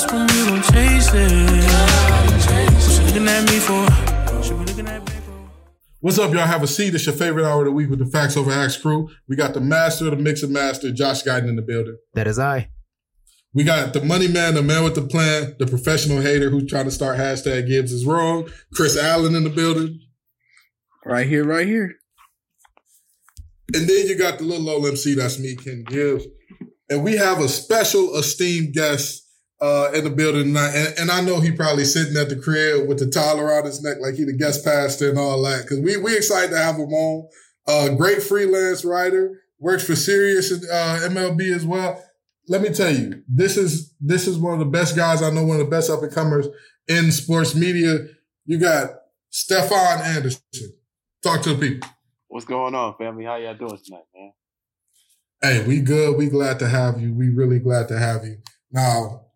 lost when you don't chase it. What you looking at me for? She be looking at me for. What's up, y'all? Have a seat. It's your favorite hour of the week with the Facts Over Acts crew. We got the master of the mix and master, Josh Guyton in the building. That is I. We got the money man, the man with the plan, the professional hater who's trying to start hashtag Gibbs is wrong. Chris Allen in the building. Right here, right here. And then you got the little old MC, that's me, Ken Gibbs. And we have a special esteemed guest uh, in the building tonight. And, and I know he probably sitting at the crib with the towel around his neck like he the guest pastor and all that. Cause we we excited to have him on. Uh, great freelance writer, works for Sirius and uh, MLB as well. Let me tell you, this is this is one of the best guys I know, one of the best up and comers in sports media. You got Stefan Anderson. Talk to the people. What's going on, family? How y'all doing tonight, man? Hey, we good. We glad to have you. We really glad to have you. Now,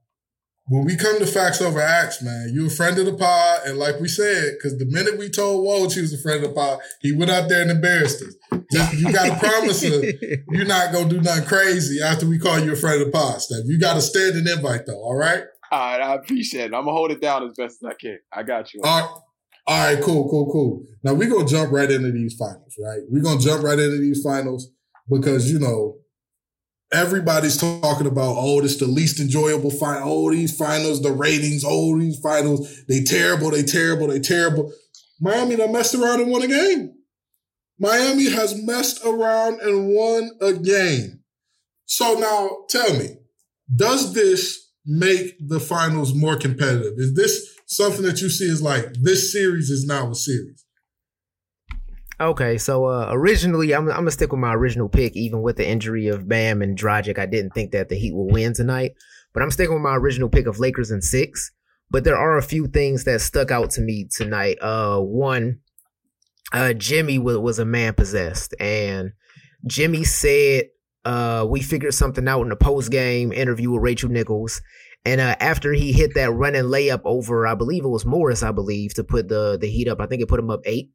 when we come to Facts Over Acts, man, you a friend of the pod. And like we said, because the minute we told Woj he was a friend of the pod, he went out there and embarrassed us. Just, you got to promise us you're not going to do nothing crazy after we call you a friend of the pod, Steph. You got to stand an invite, though, all right? All right, I appreciate it. I'm gonna hold it down as best as I can. I got you. All right. All right, cool, cool, cool. Now we're gonna jump right into these finals, right? We're gonna jump right into these finals because you know everybody's talking about oh, this the least enjoyable final. Oh, these finals, the ratings. Oh, these finals, they terrible, they terrible, they terrible. Miami done messed around and won a game. Miami has messed around and won a game. So now tell me, does this make the finals more competitive? Is this something that you see as like this series is now a series? Okay, so uh, originally I'm, I'm gonna stick with my original pick, even with the injury of Bam and Dragic. I didn't think that the Heat will win tonight, but I'm sticking with my original pick of Lakers in six. But there are a few things that stuck out to me tonight. Uh, one, uh, Jimmy was, was a man possessed, and Jimmy said, uh, "We figured something out in the post game interview with Rachel Nichols." And uh, after he hit that running layup over, I believe it was Morris, I believe, to put the the Heat up. I think it put him up eight.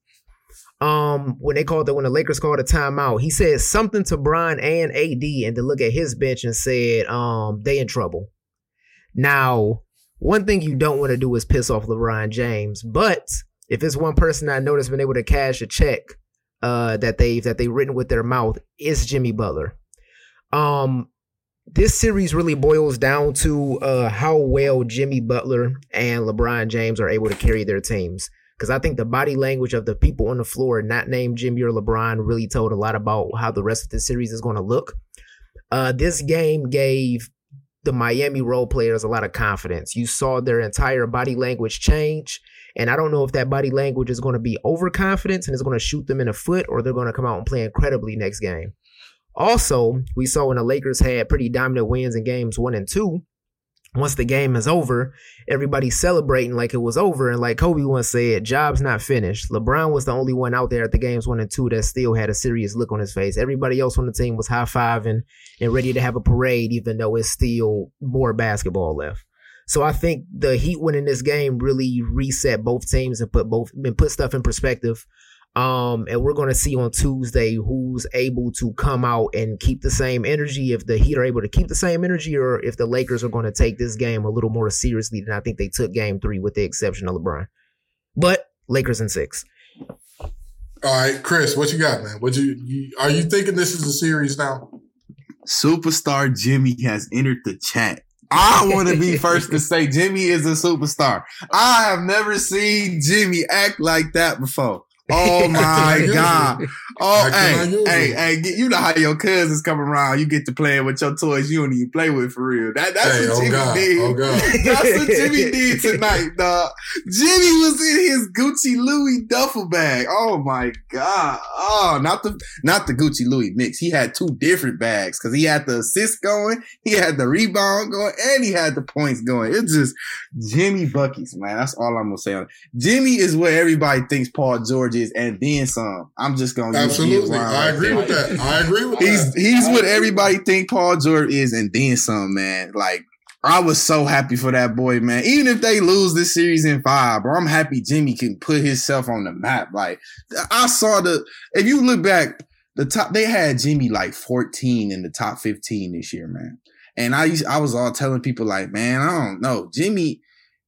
Um, when they called it, when the Lakers called a timeout, he said something to Brian and AD, and to look at his bench and said, um, they in trouble. Now, one thing you don't want to do is piss off LeBron James, but if it's one person I know that's been able to cash a check uh, that they've that they've written with their mouth, it's Jimmy Butler. Um, this series really boils down to uh, how well Jimmy Butler and LeBron James are able to carry their teams. Because I think the body language of the people on the floor, not named Jimmy or LeBron, really told a lot about how the rest of the series is going to look. Uh, this game gave the Miami role players a lot of confidence. You saw their entire body language change. And I don't know if that body language is going to be overconfidence and is going to shoot them in the foot or they're going to come out and play incredibly next game. Also, we saw when the Lakers had pretty dominant wins in games one and two. Once the game is over, everybody's celebrating like it was over. And like Kobe once said, job's not finished. LeBron was the only one out there at the games one and two that still had a serious look on his face. Everybody else on the team was high fiving and ready to have a parade, even though it's still more basketball left. So I think the Heat winning this game really reset both teams and put both and put stuff in perspective. Um, and we're going to see on Tuesday who's able to come out and keep the same energy. If the Heat are able to keep the same energy, or if the Lakers are going to take this game a little more seriously than I think they took Game Three, with the exception of LeBron. But Lakers in six. All right, Chris, what you got, man? What you, you are you thinking this is a series now? Superstar Jimmy has entered the chat. I want to be first to say Jimmy is a superstar. I have never seen Jimmy act like that before. Oh my god! Oh, hey, hey, hey! Get, you know how your cousins come around, you get to playing with your toys you don't even play with for real. That that's Hey, what oh Jimmy God, did. oh God. That's what Jimmy did tonight, dog. Jimmy was in his Gucci Louis duffel bag. Oh my god! Oh, not the not the Gucci Louis mix. He had two different bags because he had the assist going, he had the rebound going, and he had the points going. It's just Jimmy buckets, man. That's all I'm gonna say. on it. Jimmy is what everybody thinks Paul George and then some. I'm just gonna Absolutely, I agree with that. I agree with He's that. he's what everybody think Paul George is, and then some, man. Like I was so happy for that boy, man. Even if they lose this series in five, bro, I'm happy Jimmy can put himself on the map. Like I saw the if you look back, the top they had Jimmy like 14 in the top 15 this year, man. And I used, I was all telling people like, man, I don't know. Jimmy,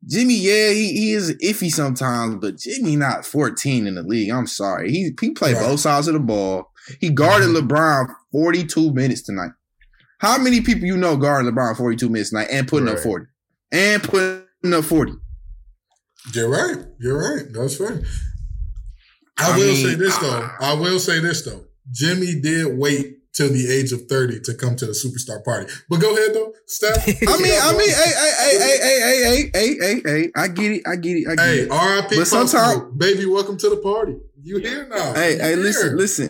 Jimmy, yeah, he, he is iffy sometimes, but Jimmy not 14 in the league. I'm sorry. He he played Right. both sides of the ball. He guarded mm-hmm. LeBron 42 minutes tonight. How many people you know guarding LeBron 42 minutes tonight and putting up 40? And putting up 40. You're right. You're right. That's fair. I, I will mean, say this though. I will say this though. Jimmy did wait till the age of 30 to come to the superstar party. But go ahead though, Steph. I mean, I mean, hey, hey, hey, hey, hey, hey, hey, hey, hey, I get it, I get it, I get Hey, it. R.I.P. But sometime- Post, baby, welcome to the party. You here now? Hey, hey, here. listen, listen,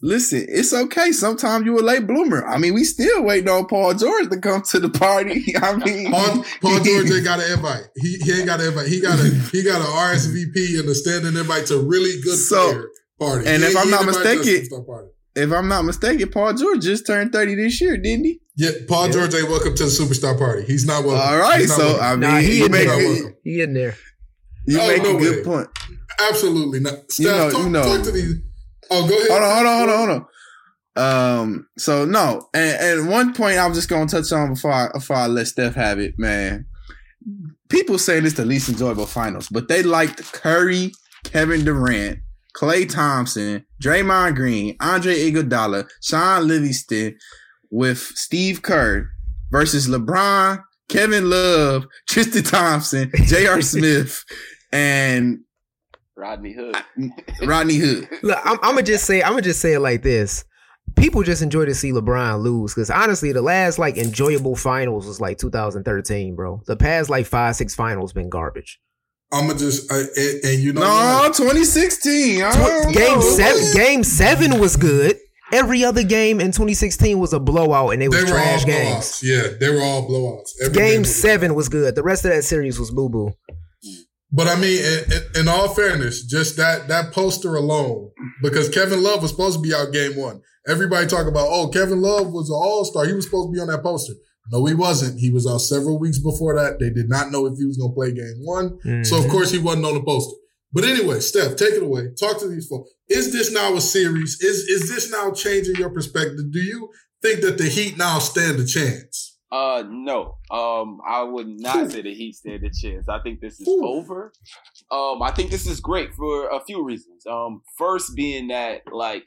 listen. It's okay. Sometimes you a late bloomer. I mean, we still waiting on Paul George to come to the party. I mean, Paul, Paul George ain't got an invite. He, he ain't got an invite. He got a he got an RSVP and a standing invite to really good So- player party. and He if I'm not ain't invited to the mistaken-. If I'm not mistaken, Paul George just turned 30 this year, didn't he? Yeah, Paul George ain't welcome to the superstar party. He's not welcome. All right, so welcome. I mean, Nah, he you in make there. a, He in there. you Oh, make no a good way. point. absolutely not. Steph, You know- talk, you know. talk to these. Oh, go ahead. Hold on, hold on, hold on, hold on. Um, so no, and, and one point I was just gonna touch on before I before I let Steph have it, man. People say this the least enjoyable finals, but they liked Curry, Kevin Durant, Klay Thompson, Draymond Green, Andre Iguodala, Shaun Livingston, with Steve Kerr versus LeBron, Kevin Love, Tristan Thompson, J.R. Smith, and Rodney Hood. Rodney Hood. Look, I'm, I'm gonna just say, I'm gonna just say it like this. People just enjoy to see LeBron lose because honestly, the last like enjoyable finals was like 2013, bro. The past like five, six finals been garbage. I'm gonna just uh, and, and you know No, what? 2016. I don't Game know. seven, game seven was good. Every other game in 2016 was a blowout, and they was they were all trash blowouts. games. Yeah, they were all blowouts. Every Game was- seven was good. The rest of that series was boo boo. But I mean, in, in, in all fairness, just that that poster alone, because Kevin Love was supposed to be out game one. Everybody talk about, oh, Kevin Love was an all star. He was supposed to be on that poster. No, he wasn't. He was out several weeks before that. They did not know if he was going to play game one. So Mhm. of course he wasn't on the poster. But anyway, Steph, take it away. Talk to these folks. Is this now a series? Is is this now changing your perspective? Do you think that the Heat now stand a chance? Uh, no. Um, I would not say the Heat stand a chance. I think this is Ooh. over. Um, I think this is great for a few reasons. Um, first being that like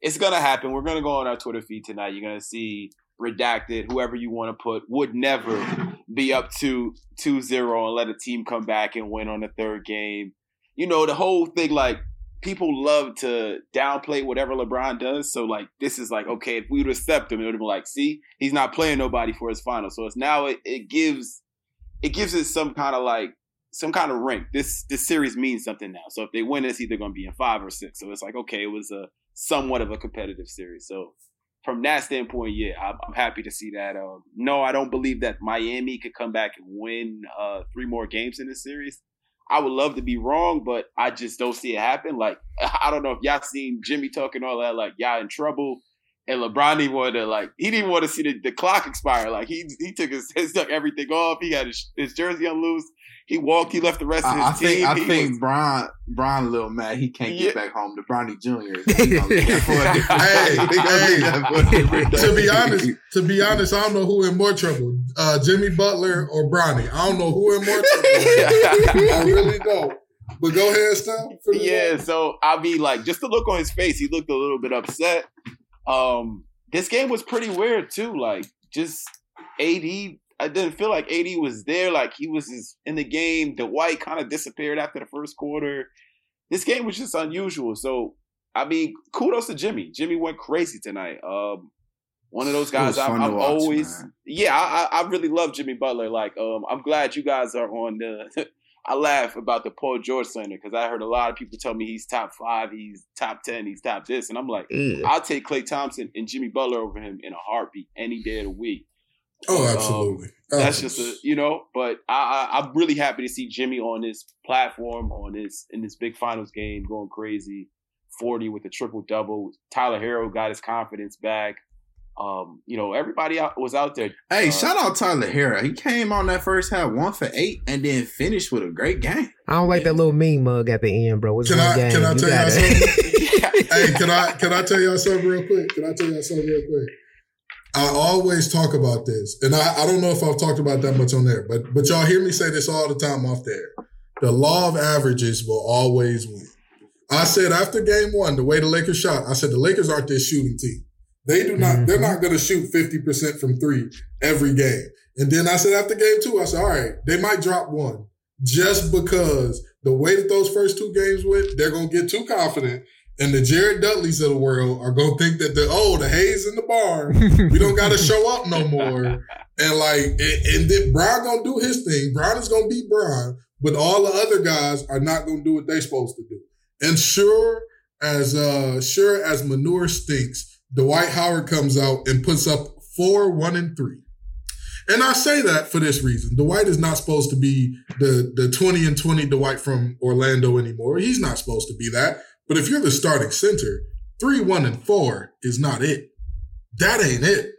it's gonna happen. We're gonna go on our Twitter feed tonight. You're gonna see redacted, whoever you want to put, would never be up to 2-0 and let a team come back and win on the third game. You know, the whole thing like people love to downplay whatever LeBron does. So like this is like, okay, if we would stepped him, it would have been like, see, he's not playing nobody for his final. So it's now it, it gives it gives it some kind of like some kind of rank. This this series means something now. So if they win, it's either going to be in five or six. So it's like okay, it was a somewhat of a competitive series. So from that standpoint, yeah, I'm, I'm happy to see that. Um, no, I don't believe that Miami could come back and win uh, three more games in this series. I would love to be wrong, but I just don't see it happen. Like I don't know if y'all seen Jimmy talking all that, like y'all in trouble. And LeBron didn't want to like he didn't want to see the, the clock expire. Like he he took his he took everything off. He had his, his jersey on loose. He walked. He left the rest of his I, I team. think I He think was- Brian Brian a little mad he can't Yeah. get back home to Bronny Jr. Hey, to be honest, to be honest, I don't know who in more trouble, uh, Jimmy Butler or Bronny. I don't know who in more trouble. I really don't. But go ahead, Steph. Yeah, up. so I mean, like, just the look on his face, he looked a little bit upset. Um, this game was pretty weird too. Like, just AD, I didn't feel like AD was there. Like he was just in the game. The white kind of disappeared after the first quarter. This game was just unusual. So, I mean, kudos to Jimmy. Jimmy went crazy tonight. Um, one of those guys I, fun to I've watch, always, man. yeah, I, I really love Jimmy Butler. Like, um, I'm glad you guys are on the. I laugh about the Paul George slander because I heard a lot of people tell me he's top five, he's top ten, he's top this, and I'm like. I'll take Klay Thompson and Jimmy Butler over him in a heartbeat any day of the week. Oh, Um, absolutely. That's just a you know, but I, I I'm really happy to see Jimmy on this platform, on this in this big finals game, going crazy, forty with a triple double. Tyler Herro got his confidence back. Um, you know, everybody out was out there. Hey, Uh, shout out Tyler Herro. He came on that first half one for eight and then finished with a great game. I don't like that little mean mug at the end, bro. What's Can one I- game. can I You tell y'all something? hey, can I can I tell y'all something real quick? Can I tell y'all something real quick? I always talk about this, and I, I don't know if I've talked about that much on there, but but y'all hear me say this all the time off there. The law of averages will always win. I said after game one, the way the Lakers shot, I said the Lakers aren't this shooting team. They do not, they're mm-hmm. not going to shoot 50% from three every game. And then I said after game two, I said, all right, they might drop one just because the way that those first two games went, they're going to get too confident. And the Jared Dudleys of the world are going to think that the, oh, the Hayes in the barn, we don't got to show up no more. And like, and, and then Brian going to do his thing. Brian is going to be Brian, but all the other guys are not going to do what they're supposed to do. And sure as, uh, sure as manure stinks, Dwight Howard comes out and puts up four, one, and three. And I say that for this reason. Dwight is not supposed to be the, the 20 and 20 Dwight from Orlando anymore. He's not supposed to be that. But if you're the starting center, three, one, and four is not it. That ain't it.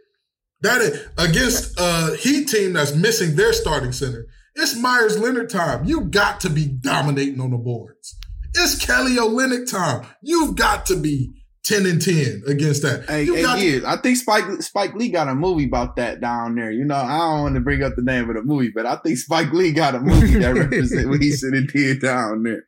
That is, against a Heat team that's missing their starting center. It's Meyers Leonard time. You got to be dominating on the boards. It's Kelly Olynyk time. You've got to be 10 and 10 against that. Hey, you hey, got yeah, I think Spike Spike Lee got a movie about that down there. You know, I don't want to bring up the name of the movie, but I think Spike Lee got a movie that represents what he should have did down there.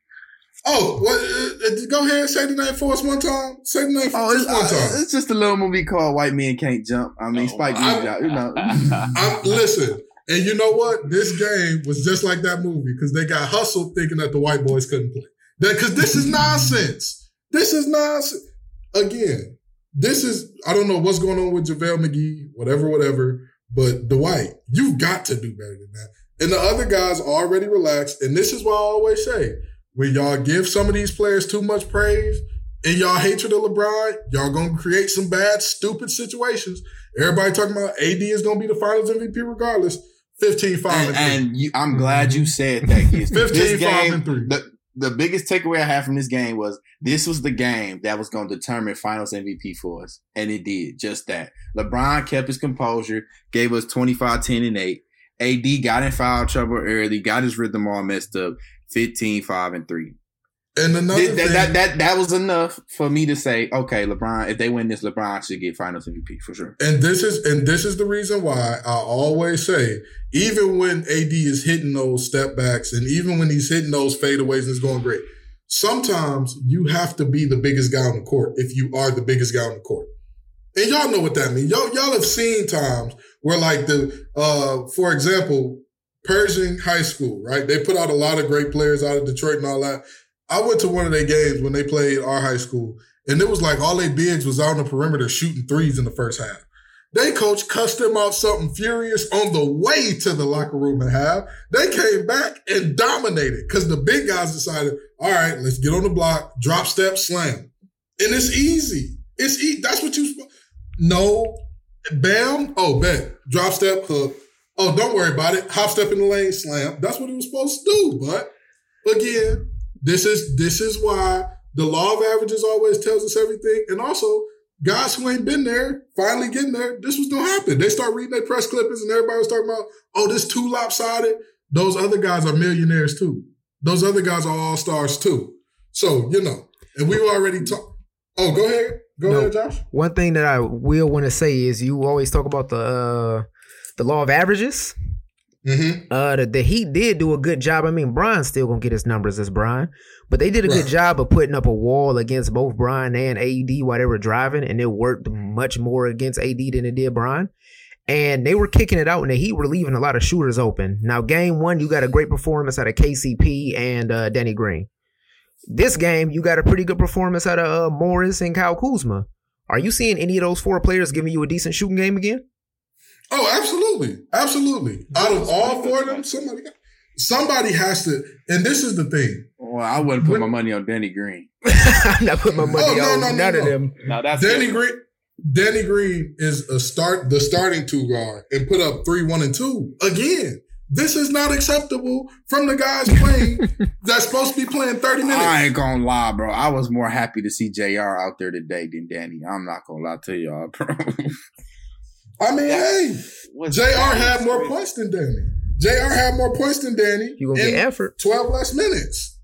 Oh, what, uh, uh, go ahead, say the name for us one time. Say the name for Oh, us it's, one uh, time. it's just a little movie called White Men Can't Jump. I mean, Oh, Spike Lee, you know. I'm, listen, and you know what? This game was just like that movie because they got hustled thinking that the white boys couldn't play. Because this is nonsense. This is nonsense. Again, this is, I don't know what's going on with JaVale McGee, whatever, whatever, but Dwight, you've got to do better than that. And the other guys already relaxed. And this is why I always say, when y'all give some of these players too much praise and y'all hatred of LeBron, y'all gonna create some bad, stupid situations. Everybody talking about AD is gonna be the finals MVP regardless. 15, 5, and, and, 3. and you, I'm glad you said that. Kids. 15, this 5, game, and 3. the, the biggest takeaway I had from this game was this was the game that was going to determine finals MVP for us. And it did just that. LeBron kept his composure, gave us 25, 10, and 8. AD got in foul trouble early, got his rhythm all messed up, 15, 5, and 3. And another That, thing, that, that, that was enough for me to say, okay, LeBron, if they win this, LeBron should get finals MVP for sure. and this is and this is the reason why I always say, even when AD is hitting those step backs and even when he's hitting those fadeaways and it's going great, sometimes you have to be the biggest guy on the court if you are the biggest guy on the court. And y'all know what that means. Y'all, y'all have seen times where like the, uh, for example, Pershing High School, right? They put out a lot of great players out of Detroit and all that. I went to one of their games when they played our high school, and it was like all they bigs was out on the perimeter shooting threes in the first half. They coach cussed them out something furious on the way to the locker room and half. They came back and dominated because the big guys decided, all right, let's get on the block, drop step, slam. And it's easy. It's e- that's what you no bam. Oh, bet. Drop step, hook. Oh, don't worry about it. Hop step in the lane, slam. That's what he was supposed to do. But again, this is this is why the law of averages always tells us everything. And also, guys who ain't been there finally getting there, this was gonna happen. They start reading their press clippings and everybody was talking about, oh, this too lopsided. Those other guys are millionaires too. Those other guys are all stars too. So, you know, and we've already talked. Oh, go ahead. Go No. ahead, Josh. One thing that I will want to say is you always talk about the uh, the law of averages. Mm-hmm. Uh, the, the Heat did do a good job. I mean, Brian's still gonna get his numbers as Brian, but they did a Right. good job of putting up a wall against both Brian and AD while they were driving, and it worked much more against AD than it did Brian. And they were kicking it out, and the Heat were leaving a lot of shooters open. Now, game one, you got a great performance out of KCP and uh, Danny Green. This game, you got a pretty good performance out of uh, Morris and Kyle Kuzma. Are you seeing any of those four players giving you a decent shooting game again? Oh, absolutely, absolutely. Out of all four of them, somebody somebody has to. And this is the thing. Well, I wouldn't put my money on Danny Green. I'm not putting my oh, money Oh, no, on no, no, none of them. Now that's Danny different. Green. Danny Green is a start, the starting two guard, and put up three, one, and two again. This is not acceptable from the guys playing that's supposed to be playing thirty minutes. I ain't gonna lie, bro. I was more happy to see JR out there today than Danny. I'm not gonna lie to y'all, bro. I mean, hey, Was- Jr. had more crazy. points than Danny. Jr. had more points than Danny. You gonna in get effort. Twelve less minutes.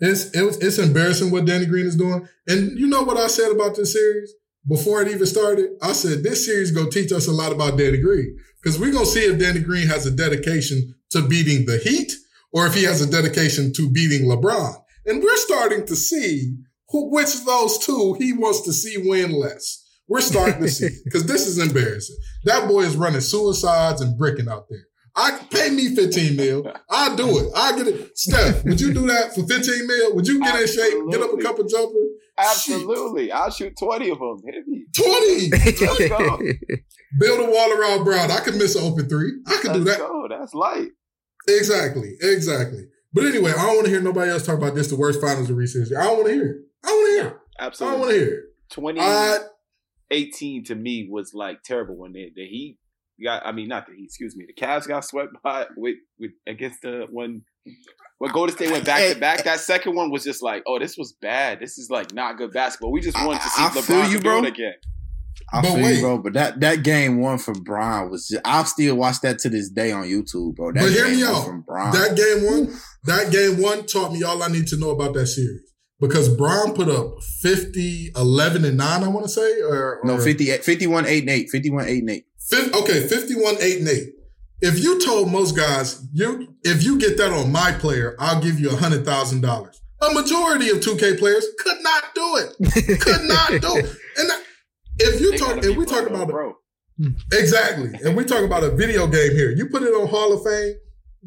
It's it was, it's embarrassing what Danny Green is doing. And you know what I said about this series? before it even started, I said this series gonna teach us a lot about Danny Green because we're gonna see if Danny Green has a dedication to beating the Heat or if he has a dedication to beating LeBron. And we're starting to see who, which of those two he wants to see win less. We're starting to see because this is embarrassing. That boy is running suicides and bricking out there. I pay me 15 mil. I do it. I get it. Steph, would you do that for 15 mil? Would you get in shape, get up a couple jumpers? Absolutely. I'll shoot 20 of them. Hit me. 20. Let's go. Build a wall around Brown. I could miss an open three. I could do Let's that. go. That's light. Exactly. Exactly. But anyway, I don't want to hear nobody else talk about this, the worst finals of recent history. I don't want to hear it. I don't want to hear it. Absolutely. I don't want to hear it. 2018 I, to me was like terrible when they, the Heat got, I mean, not the Heat, excuse me. The Cavs got swept by with, with against the one. when Golden State went back to back. That second one was just like, oh, this was bad. This is like not good basketball. We just wanted to see I- I feel LeBron you, do bro. it again. I But feel wait. you, bro. But that that game one for Brian was just. I still watch that to this day on YouTube, bro. That But hear game me out. from Brian. that game one, that game one taught me all I need to know about that series. Because Brown put up 50, 11, and 9, I want to say. Or, no, or 50, 51, 8 and 8. 51, 8 and 8. Fif- okay, 51, 8, and 8. If you told most guys, you if you get that on my player, I'll give you $100,000. A majority of 2K players could not do it. Could not do it. And that- if you They talk, if we talk about bro. Exactly. And we talk about a video game here. You put it on Hall of Fame,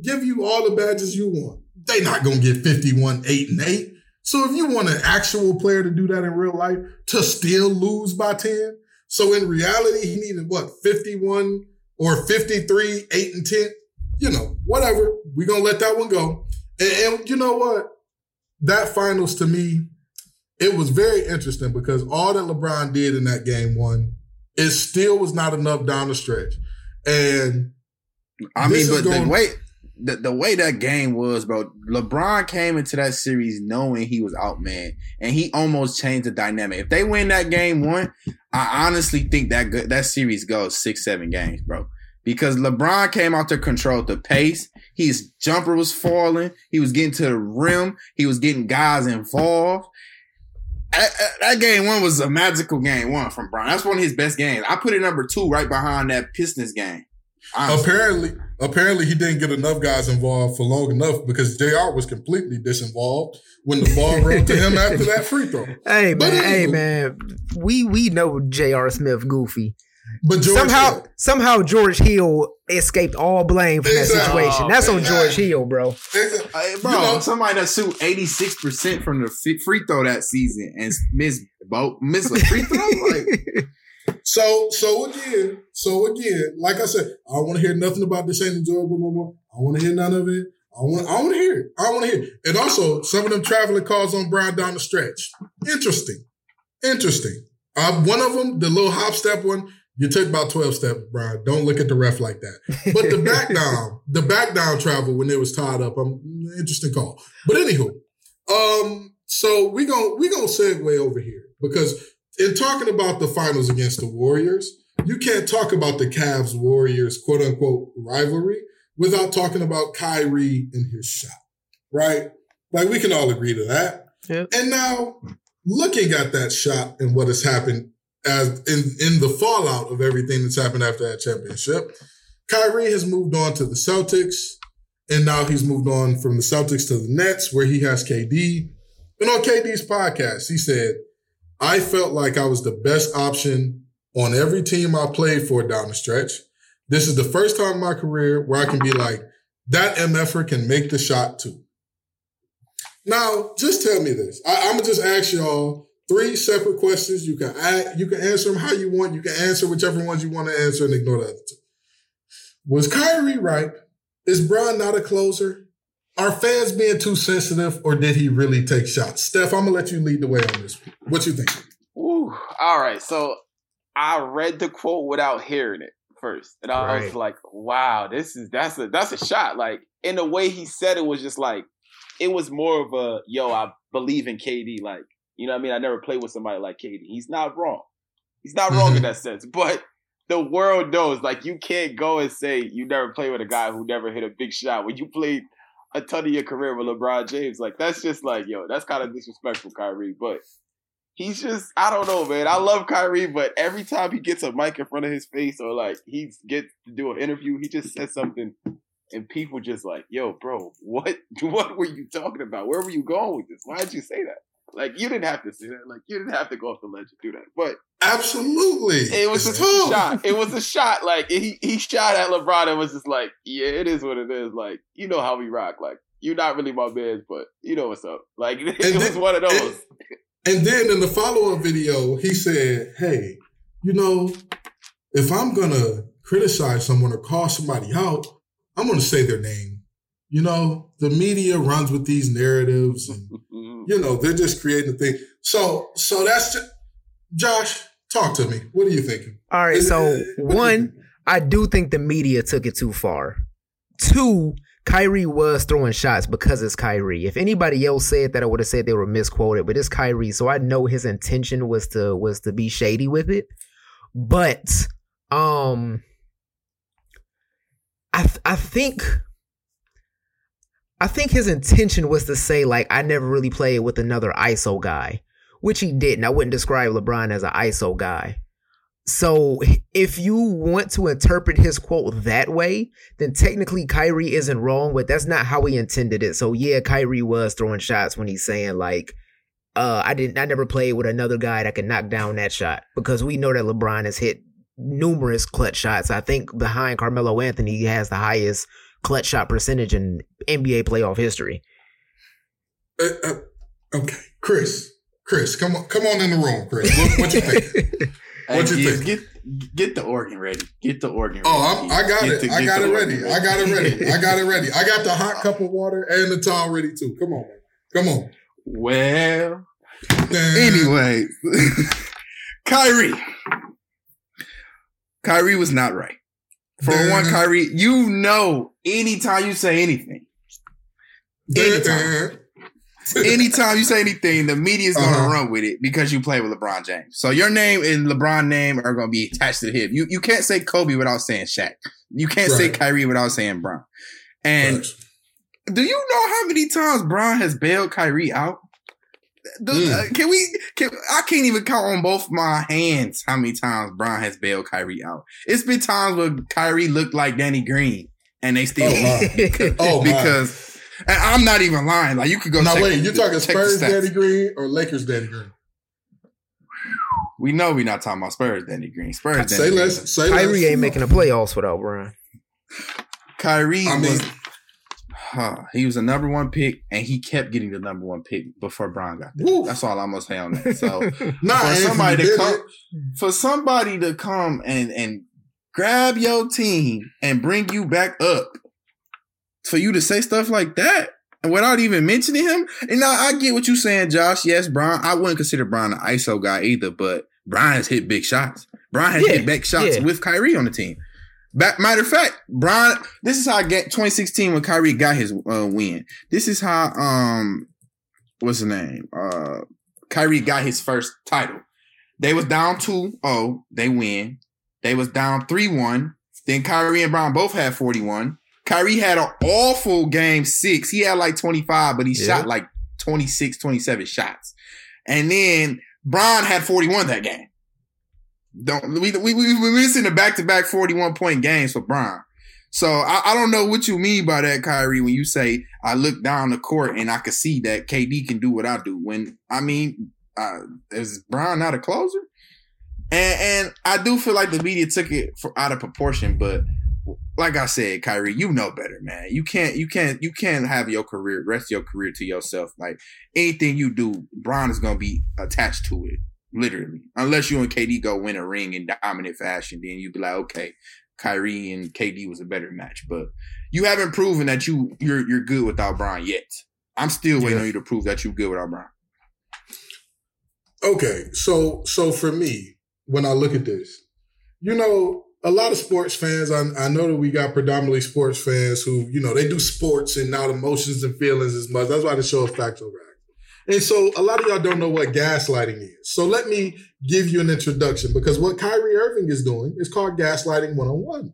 give you all the badges you want. They not gonna get 51, 8, and 8. So if you want an actual player to do that in real life, to still lose by 10. So in reality, he needed what, 51 or 53, 8 and 10? You know, whatever. We're gonna let that one go. And, and you know what? That finals to me, it was very interesting because all that LeBron did in that game one, it still was not enough down the stretch. And I mean, but going- the way the, the way that game was, bro, LeBron came into that series knowing he was out, man, and he almost changed the dynamic. If they win that game one, I honestly think that good, that series goes six, seven games, bro. Because LeBron came out to control the pace. His jumper was falling. He was getting to the rim. He was getting guys involved. That, game one was a magical game one from Brown. That's one of his best games. I put it number two right behind that Pistons game. Honestly. apparently, apparently he didn't get enough guys involved for long enough because JR was completely disinvolved when the ball rolled to him after that free throw. Hey But man, hey man, we we know J.R. Smith goofy. But George somehow Hill- somehow George Hill escaped all blame from that Exactly. situation. That's on Oh, George. Hill, bro. Hey, bro, You know- somebody that shoot eighty six percent from the free throw that season and miss both miss a free throw. Like, So, so again, so again, like I said, I don't want to hear nothing about this ain't enjoyable no more. I want to hear none of it. I want, I want to hear it. I want to hear it. And also, some of them traveling calls on Brown down the stretch. Interesting. Interesting. Uh, one of them, the little hop step one, you took about 12 steps, Brian. Don't look at the ref like that. But the back down, the back down travel when it was tied up, I'm interesting call. But anywho, um, so we gon' we gonna segue over here because in talking about the finals against the Warriors, you can't talk about the Cavs Warriors quote unquote rivalry without talking about Kyrie and his shot, right? Like we can all agree to that. Yep. And now looking at that shot and what has happened as in, in the fallout of everything that's happened after that championship, Kyrie has moved on to the Celtics. And now he's moved on from the Celtics to the Nets, where he has KD. And on KD's podcast, he said, I felt like I was the best option on every team I played for down the stretch. This is the first time in my career where I can be like, that MFer can make the shot too. Now, just tell me this. I, I'm gonna just ask y'all three separate questions. You can add, you can answer them how you want. You can answer whichever ones you want to answer and ignore the other two. Was Kyrie right? Is Bron not a closer? Are fans being too sensitive, or did he really take shots? Steph, I'm gonna let you lead the way on this. What you think? Ooh, all right. So I read the quote without hearing it first, and I was like, "Wow, this is that's a that's a shot." Like in the way he said it was just like it was more of a yo, I believe in KD. Like you know, what I mean, I never played with somebody like KD. He's not wrong. He's not wrong in Mhm. that sense, but. The world knows, like you can't go and say you never played with a guy who never hit a big shot when you played a ton of your career with LeBron James. Like that's just like, yo, that's kind of disrespectful, Kyrie. But he's just I don't know, man. I love Kyrie, but every time he gets a mic in front of his face or like he gets to do an interview, he just says something and people just like, yo, bro, what what were you talking about? Where were you going with this? Why did you say that? Like you didn't have to say that. Like you didn't have to go off the ledge and do that. But Absolutely. it was a shot. It was a shot. Like he he shot at LeBron and was just like, yeah, it is what it is. Like you know how we rock. Like you're not really my man, but you know what's up. Like it And was one of those. and- And then in the follow up video, he said, Hey, you know, if I'm going to criticize someone or call somebody out, I'm going to say their name. You know, the media runs with these narratives and. you know, they're just creating a thing. So, so that's just, Josh, talk to me. What are you thinking? All right, so What one. I do think the media took it too far. Two, Kyrie was throwing shots because it's Kyrie. If anybody else said that, I would have said they were misquoted, but it's Kyrie, so I know his intention was to was to be shady with it. But um I th- I think I think his intention was to say like I never really played with another ISO guy, which he didn't. I wouldn't describe LeBron as an ISO guy. So if you want to interpret his quote that way, then technically Kyrie isn't wrong, but that's not how he intended it. So yeah, Kyrie was throwing shots when he's saying like, uh, I didn't I never played with another guy that could knock down that shot because we know that LeBron has hit numerous clutch shots. I think behind Carmelo Anthony, he has the highest clutch shot percentage in NBA playoff history. Uh, uh, okay, Chris, Chris, come on, come on in the room, Chris. What, what you think? What Hey, you Gibbs, think? Get get the organ ready. Get the organ. Oh, ready. I'm, I got it. the- I got it organ ready. I got it ready. I got it ready. I got the hot cup of water and the towel ready too. Come on, man. Come on. Well, Damn. anyway, Kyrie. Kyrie was not right. For one, Kyrie, you know, anytime you say anything, anytime. anytime you say anything, the media's gonna Uh-huh. run with it because you play with LeBron James. So your name and LeBron name are gonna be attached to hip. You you can't say Kobe without saying Shaq. You can't say Right. Kyrie without saying Bron. And Facts. do you know how many times Bron has bailed Kyrie out? Do- Mm. uh, can we? Can I can't even count on both my hands how many times Bron has bailed Kyrie out. It's been times where Kyrie looked like Danny Green, and they still Oh, lost my. Oh, because. And I'm not even lying. Like you could go. now check wait, the- you're talking check Spurs. Danny Green or Lakers Danny Green? We know we're not talking about Spurs, Danny Green. Spurs, Danny Say Green. less. Say Kyrie less. ain't making the playoffs without Bron. Kyrie I mean- was. Huh, he was a number one pick, and he kept getting the number one pick before Brown got there. Woo. That's all I'm gonna say on that. So Nah, for somebody to come, it. for somebody to come and and grab your team and bring you back up, for you to say stuff like that and without even mentioning him. And now I get what you're saying, Josh. Yes, Brian. I wouldn't consider Brian an ISO guy either, but Brian has hit big shots. Brian has Yeah, hit big shots yeah. with Kyrie on the team. Back, matter of fact, Brian. This is how I get 2016 when Kyrie got his uh, win. This is how um, what's the name? Uh, Kyrie got his first title. They was down 2-0. They win. They was down 3-1. Then Kyrie and Brown both had 41. Kyrie had an awful game six. He had like 25, but he Yeah. shot like 26, 27 shots. And then Brown had 41 that game. Don't we we we we missing the back to back 41 point games for Brown. So I, I don't know what you mean by that, Kyrie, when you say I look down the court and I can see that KD can do what I do. When I mean, uh, is Brown not a closer? And and I do feel like the media took it for, out of proportion, but like I said, Kyrie, you know better, man. You can't you can't you can't have your career rest your career to yourself. Like anything you do, Brown is gonna be attached to it, literally. Unless you and KD go win a ring in dominant fashion, then you'd be like, okay, Kyrie and KD was a better match. But you haven't proven that you you're you're good without Brown yet. I'm still waiting Yeah. on you to prove that you're good without Brown. Okay, so so for me, when I look at this, you know, a lot of sports fans. I, I know that we got predominantly sports fans who, you know, they do sports and not emotions and feelings as much. That's why the show is factual, right? And so a lot of y'all don't know what gaslighting is. So let me give you an introduction because what Kyrie Irving is doing is called gaslighting one on one.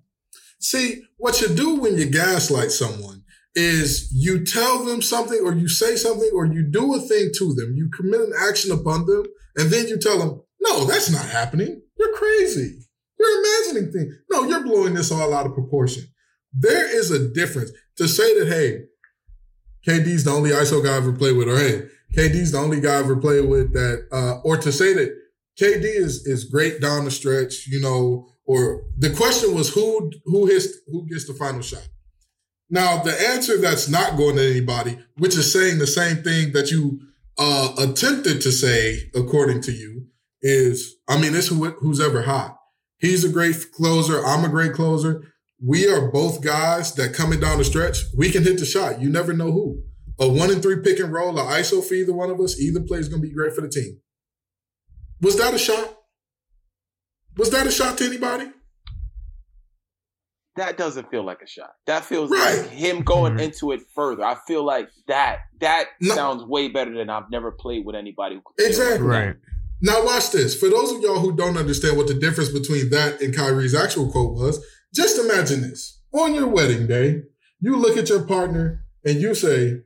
See, what you do when you gaslight someone is you tell them something or you say something or you do a thing to them. You commit an action upon them And then you tell them, no, that's not happening. You're crazy. You're imagining things. No, you're blowing this all out of proportion. There is a difference to say that, hey, KD's the only ISO guy I've ever played with, or hey, KD's the only guy I've ever played with that, uh, or to say that KD is is great down the stretch, you know, or the question was who who hits who gets the final shot. Now the answer that's not going to anybody, which is saying the same thing that you uh, attempted to say, according to you, is I mean it's who, who's ever hot. He's a great closer. I'm a great closer. We are both guys that coming down the stretch, we can hit the shot. You never know who. A one and three pick and roll, a ISO for either one of us, either play is going to be great for the team. Was that a shot? Was that a shot to anybody? That doesn't feel like a shot. That feels Right. like him going Mhm. into it further. I feel like that that No. sounds way better than I've never played with anybody. Who could Exactly. Right. Now watch this. For those of y'all who don't understand what the difference between that and Kyrie's actual quote was, just imagine this. On your wedding day, you look at your partner and you say,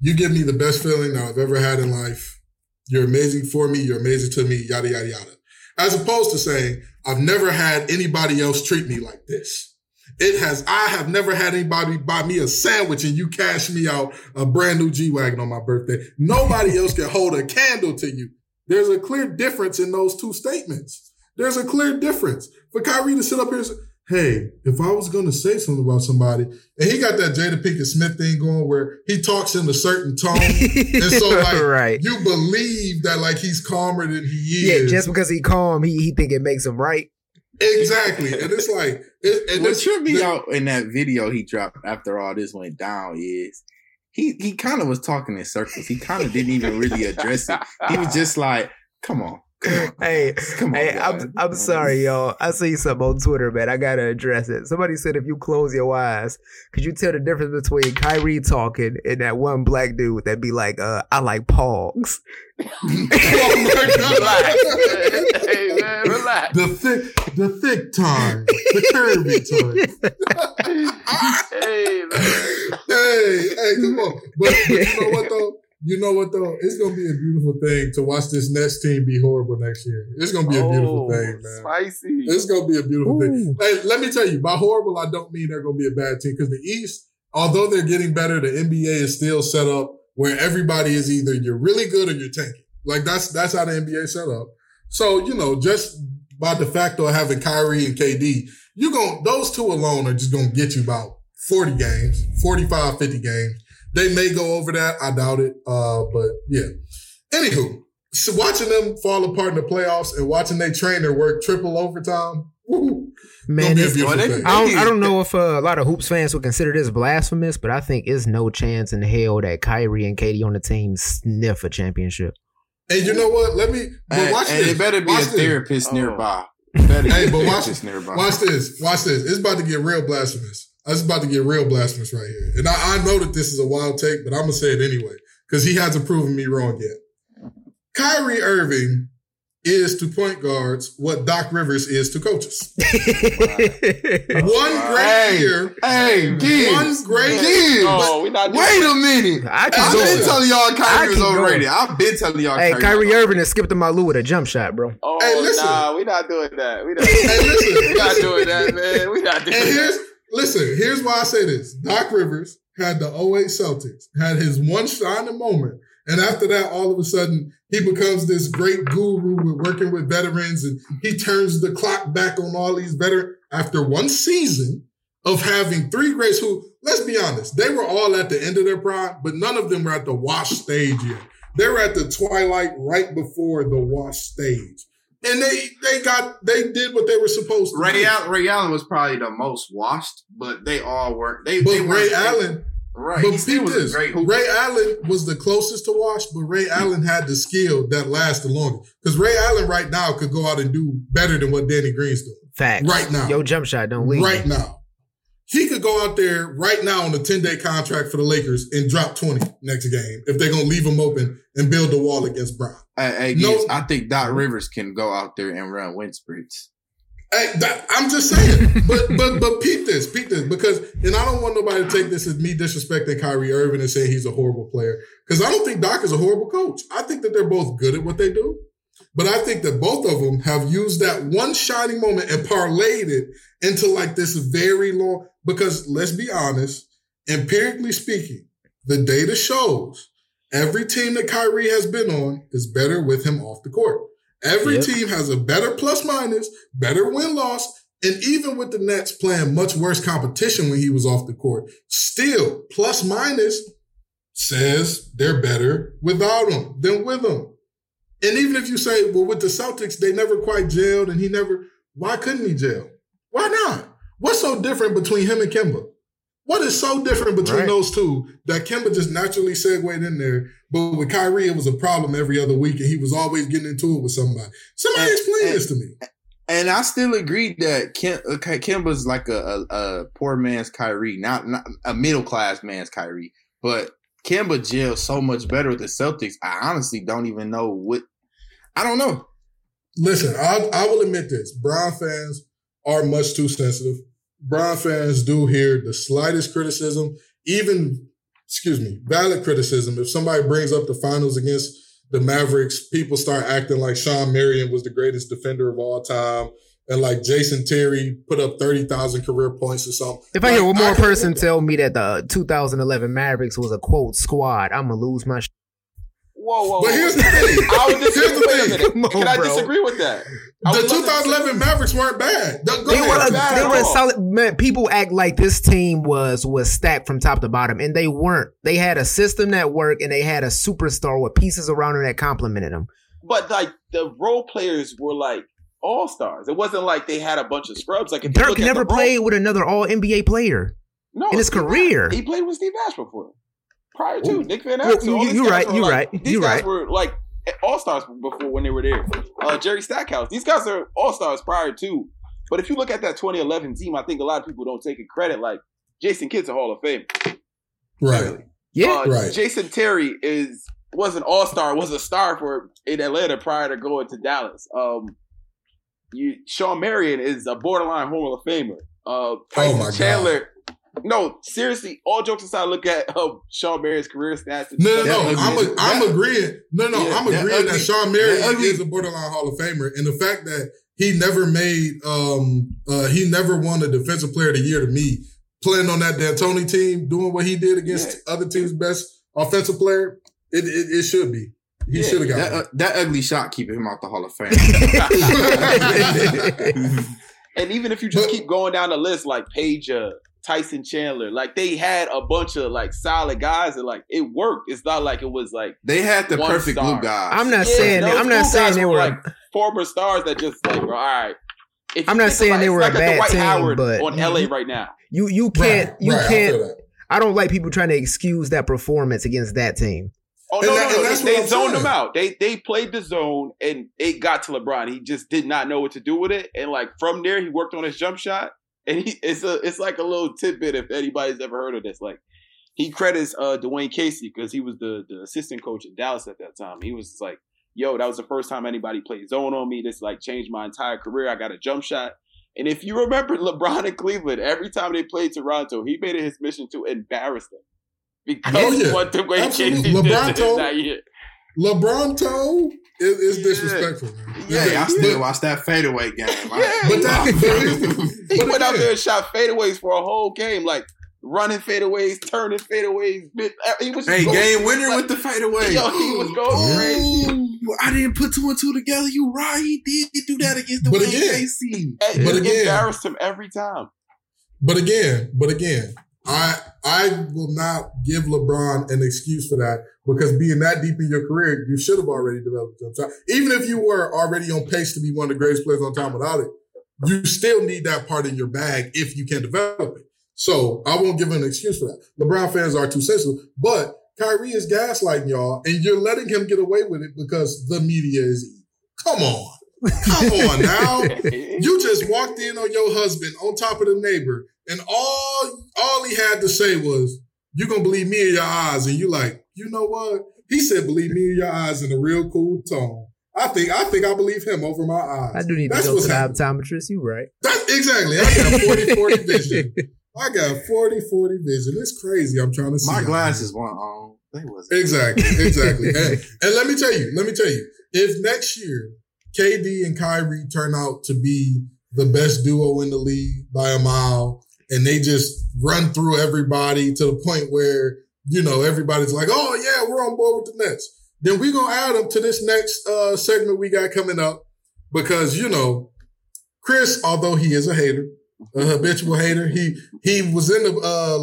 You give me the best feeling that I've ever had in life. You're amazing for me, you're amazing to me, yada yada yada. As opposed to saying, I've never had anybody else treat me like this. It has, I have never had anybody buy me a sandwich and you cash me out a brand new G Wagon on my birthday. Nobody else can hold a candle to you. There's a clear difference in those two statements. There's a clear difference. For Kyrie to sit up here hey, if I was going to say something about somebody, and he got that Jada Pinkett Smith thing going where he talks in a certain tone, and so like right. you believe that like he's calmer than he is. Yeah, is. just because he calm, he he think it makes him right. exactly. And it's like, it, and what it's, tripped me the- out in that video he dropped after all this went down is he he kind of was talking in circles. He kind of didn't even really address it. He was just like, come on, Hey, come on." Hey, guys. I'm I'm sorry, y'all. I see something on Twitter, man. I gotta address it. Somebody said if you close your eyes, could you tell the difference between Kyrie talking and that one black dude that be like, uh, I like pogs. oh my Relax. Hey man, relax. the thick, the thick time, the curvy time. hey man. hey, hey, come on. But, but you know what though? You know what though? It's gonna be a beautiful thing to watch this Nets team be horrible next year. It's gonna be a beautiful Oh, thing, man. Spicy. It's gonna be a beautiful thing. Hey, let me tell you, by horrible, I don't mean they're gonna be a bad team because the East, although they're getting better, the NBA is still set up where everybody is either you're really good or you're tanking. Like that's that's how the NBA set up. So you know, just by de facto having Kyrie and KD, you going those two alone are just gonna get you about 40 games, 45, 50 games. They may go over that. I doubt it. Uh, but yeah. Anywho, so watching them fall apart in the playoffs and watching their trainer work triple overtime, woo, Man, gonna be a this, beautiful Well, they- thing. I don't, I don't know if uh, a lot of hoops fans would consider this blasphemous, but I think it's no chance in hell that Kyrie and KD on the team sniff a championship. And you know what? Let me but watch and this. it better be watch a this. therapist Oh. nearby. Better be Hey, a but watch- therapist nearby. Watch this. Watch this. It's about to get real blasphemous. It's about to get real blasphemous right here. And I, I know that this is a wild take, but I'm gonna say it anyway because he hasn't proven me wrong yet. Kyrie Irving is to point guards what Doc Rivers is to coaches. One great Hey, year. Hey, One Gibbs, great Gibbs. Oh, we not doing Wait a minute. I can I've go. been telling y'all I Kyrie was keep going. overrated. I've been telling y'all. Hey, Kyrie Kyrie Irving has skipped to my Lou with a jump shot, bro. Oh, Hey, listen. nah, we not doing that. We not, Hey, listen. we not doing that, man. We're not doing And here's that. Listen, here's why I say this. Doc Rivers had the 08 Celtics, had his one shining moment. And after that, all of a sudden, he becomes this great guru with working with veterans and he turns the clock back on all these veterans after one season of having three greats who, let's be honest, they were all at the end of their prime, but none of them were at the wash stage yet. They were at the twilight right before the wash stage. And they they got they did what they were supposed to do. Ray Allen, Ray Allen was probably the most washed, but they all weren't. They, But they Ray weren't- Allen, right? but he was this. great hooper. Ray Allen was the closest to wash, but Ray Allen had the skill that lasted longer. Because Ray Allen right now could go out and do better than what Danny Green's doing Facts. right now. Yo, jump shot don't leave. right now. He could go out there right now on a 10 day contract for the Lakers and drop 20 next game if they're going to leave him open and build the wall against Brown. Hey, hey, No- I think Doc Rivers can go out there and run wind sprints. Hey, that, I'm just saying, but but but peep this, peep this, because and I don't want nobody to take this as me disrespecting Kyrie Irving and saying he's a horrible player, because I don't think Doc is a horrible coach. I think that they're both good at what they do. But I think that both of them have used that one shining moment and parlayed it into like this very long. Because let's be honest, empirically speaking, the data shows every team that Kyrie has been on is better with him off the court. Every Yep. team has a better plus minus, better win loss, and even with the Nets playing much worse competition when he was off the court, still plus minus says they're better without him than with him. And even if you say, well, with the Celtics, they never quite jailed and he never, why couldn't he jail? Why not? What's so different between him and Kemba? What is so different between Right. those two that Kemba just naturally segued in there? But with Kyrie, it was a problem every other week and he was always getting into it with somebody. Somebody And- explain and- this to me. And I still agree that Kim, uh, Kemba's like a, a, a poor man's Kyrie, not, not a middle class man's Kyrie. But Kemba gels so much better with the Celtics. I honestly don't even know what. I don't know. Listen, I, I will admit this. Brown fans are much too sensitive. Brown fans do hear the slightest criticism, even, excuse me, valid criticism. If somebody brings up the finals against the Mavericks, people start acting like Shawn Marion was the greatest defender of all time. And like Jason Terry put up 30,000 career points or something. If I hear one more can- person tell me that the 2011 Mavericks was a quote squad, I'm gonna lose my. Sh- Whoa, whoa, But here's the thing. I would disagree. the Wait a thing. on, Can I disagree with that? I The would love to 2011 Mavericks weren't bad. Go they ahead. were, a, bad they were solid. Man, people act like this team was was stacked from top to bottom, and they weren't. They had a system that worked, and they had a superstar with pieces around them that complemented them. But like the role players were like all stars. It wasn't like they had a bunch of scrubs. Like if you Dirk look at never the role- played with another All NBA player no, in his Steve career. Nash. He played with Steve Nash before. Prior to Ooh. Nick Van Well, Exel. you- all these you guys right, were you like- right, These you guys right. were like all stars before when they were there. Uh, Jerry Stackhouse. These guys are all stars prior to. But if you look at that 2011 team, I think a lot of people don't take it credit. Like Jason Kidd's a Hall of Fame. Right. Yeah, Uh, Right. Jason Terry is was an all star, was a star for in Atlanta prior to going to Dallas. Um, you Shawn Marion is a borderline Hall of Famer. Uh, Tyson Oh my God. Chandler. No, seriously. All jokes aside, look at uh, Shawn Marion's career stats. No, no, no. I'm, a, I'm that- agreeing. No, no, Yeah, I'm agreeing that, ugly- Shawn Marion that is a borderline Hall of Famer, and the fact that he never made, um, uh, he never won a Defensive Player of the Year to me, playing on that D'Antoni team, doing what he did against other teams' best offensive player, it it, it should be. He Yeah, should have got. That, one. uh, that ugly shot keeping him out the Hall of Fame. And even if you just But- keep going down the list, like Peja, uh, Tyson Chandler, like they had a bunch of like solid guys, and like it worked. It's not like it was like they had the perfect star. glue guys. I'm not Yeah, saying those I'm not saying they were were. like former stars that just like, bro, all right. If I'm not saying about they it's were a like bad Dwight team, Howard but- on LA right now. you you can't Right, you right, can't. feel. I don't like people trying to excuse that performance against that team. Oh no, that- no, no. They, they zoned him out. They they played the zone and it got to LeBron. He just did not know what to do with it. And like from there, he worked on his jump shot. And he it's a it's like a little tidbit if anybody's ever heard of this. Like he credits uh Dwane Casey because he was the the assistant coach in Dallas at that time. He was like, "Yo, that was the first time anybody played zone on me. This like changed my entire career. I got a jump shot." And if you remember LeBron in Cleveland, every time they played Toronto, he made it his mission to embarrass them because Oh, yeah. what Dwane Absolutely. Casey LeBron did to that year. LeBron toe is, is disrespectful. Man. yeah, I still watch that fadeaway game. Yeah, But that, but He went out there and shot fadeaways for a whole game, like running fadeaways, turning fadeaways. Uh, he was hey, game winner like, with the fadeaway. Yo, he was going crazy. I didn't put two and two together. You right? He did do that against the But Wayne again- But it again- embarrassed him every time. But again, but again, I I will not give LeBron an excuse for that because being that deep in your career, you should have already developed jump shot. Even if you were already on pace to be one of the greatest players on time without it, you still need that part in your bag if you can develop it. So I won't give an excuse for that. LeBron fans are too sensitive, but Kyrie is gaslighting y'all, and you're letting him get away with it because the media is evil. Come on. Come on now. You just walked in on your husband on top of the neighbor, and all all he had to say was, "You gonna believe me in your eyes?" And you like, you know what? He said, "Believe me in your eyes" in a real cool tone. I think I think I believe him over my eyes. I do need That's to go to the optometrist. You right? That, exactly. I got 40 40 vision. I got 40 40 vision. It's crazy. I'm trying to see. My glasses weren't on. They wasn't. Exactly, exactly. and, and let me tell you, let me tell you, if next year KD and Kyrie turn out to be the best duo in the league by a mile, and they just run through everybody to the point where you know everybody's like, "Oh yeah, we're on board with the Nets." Then we're gonna add them to this next uh, segment we got coming up because you know Chris, although he is a hater, a habitual hater, he he was in the uh,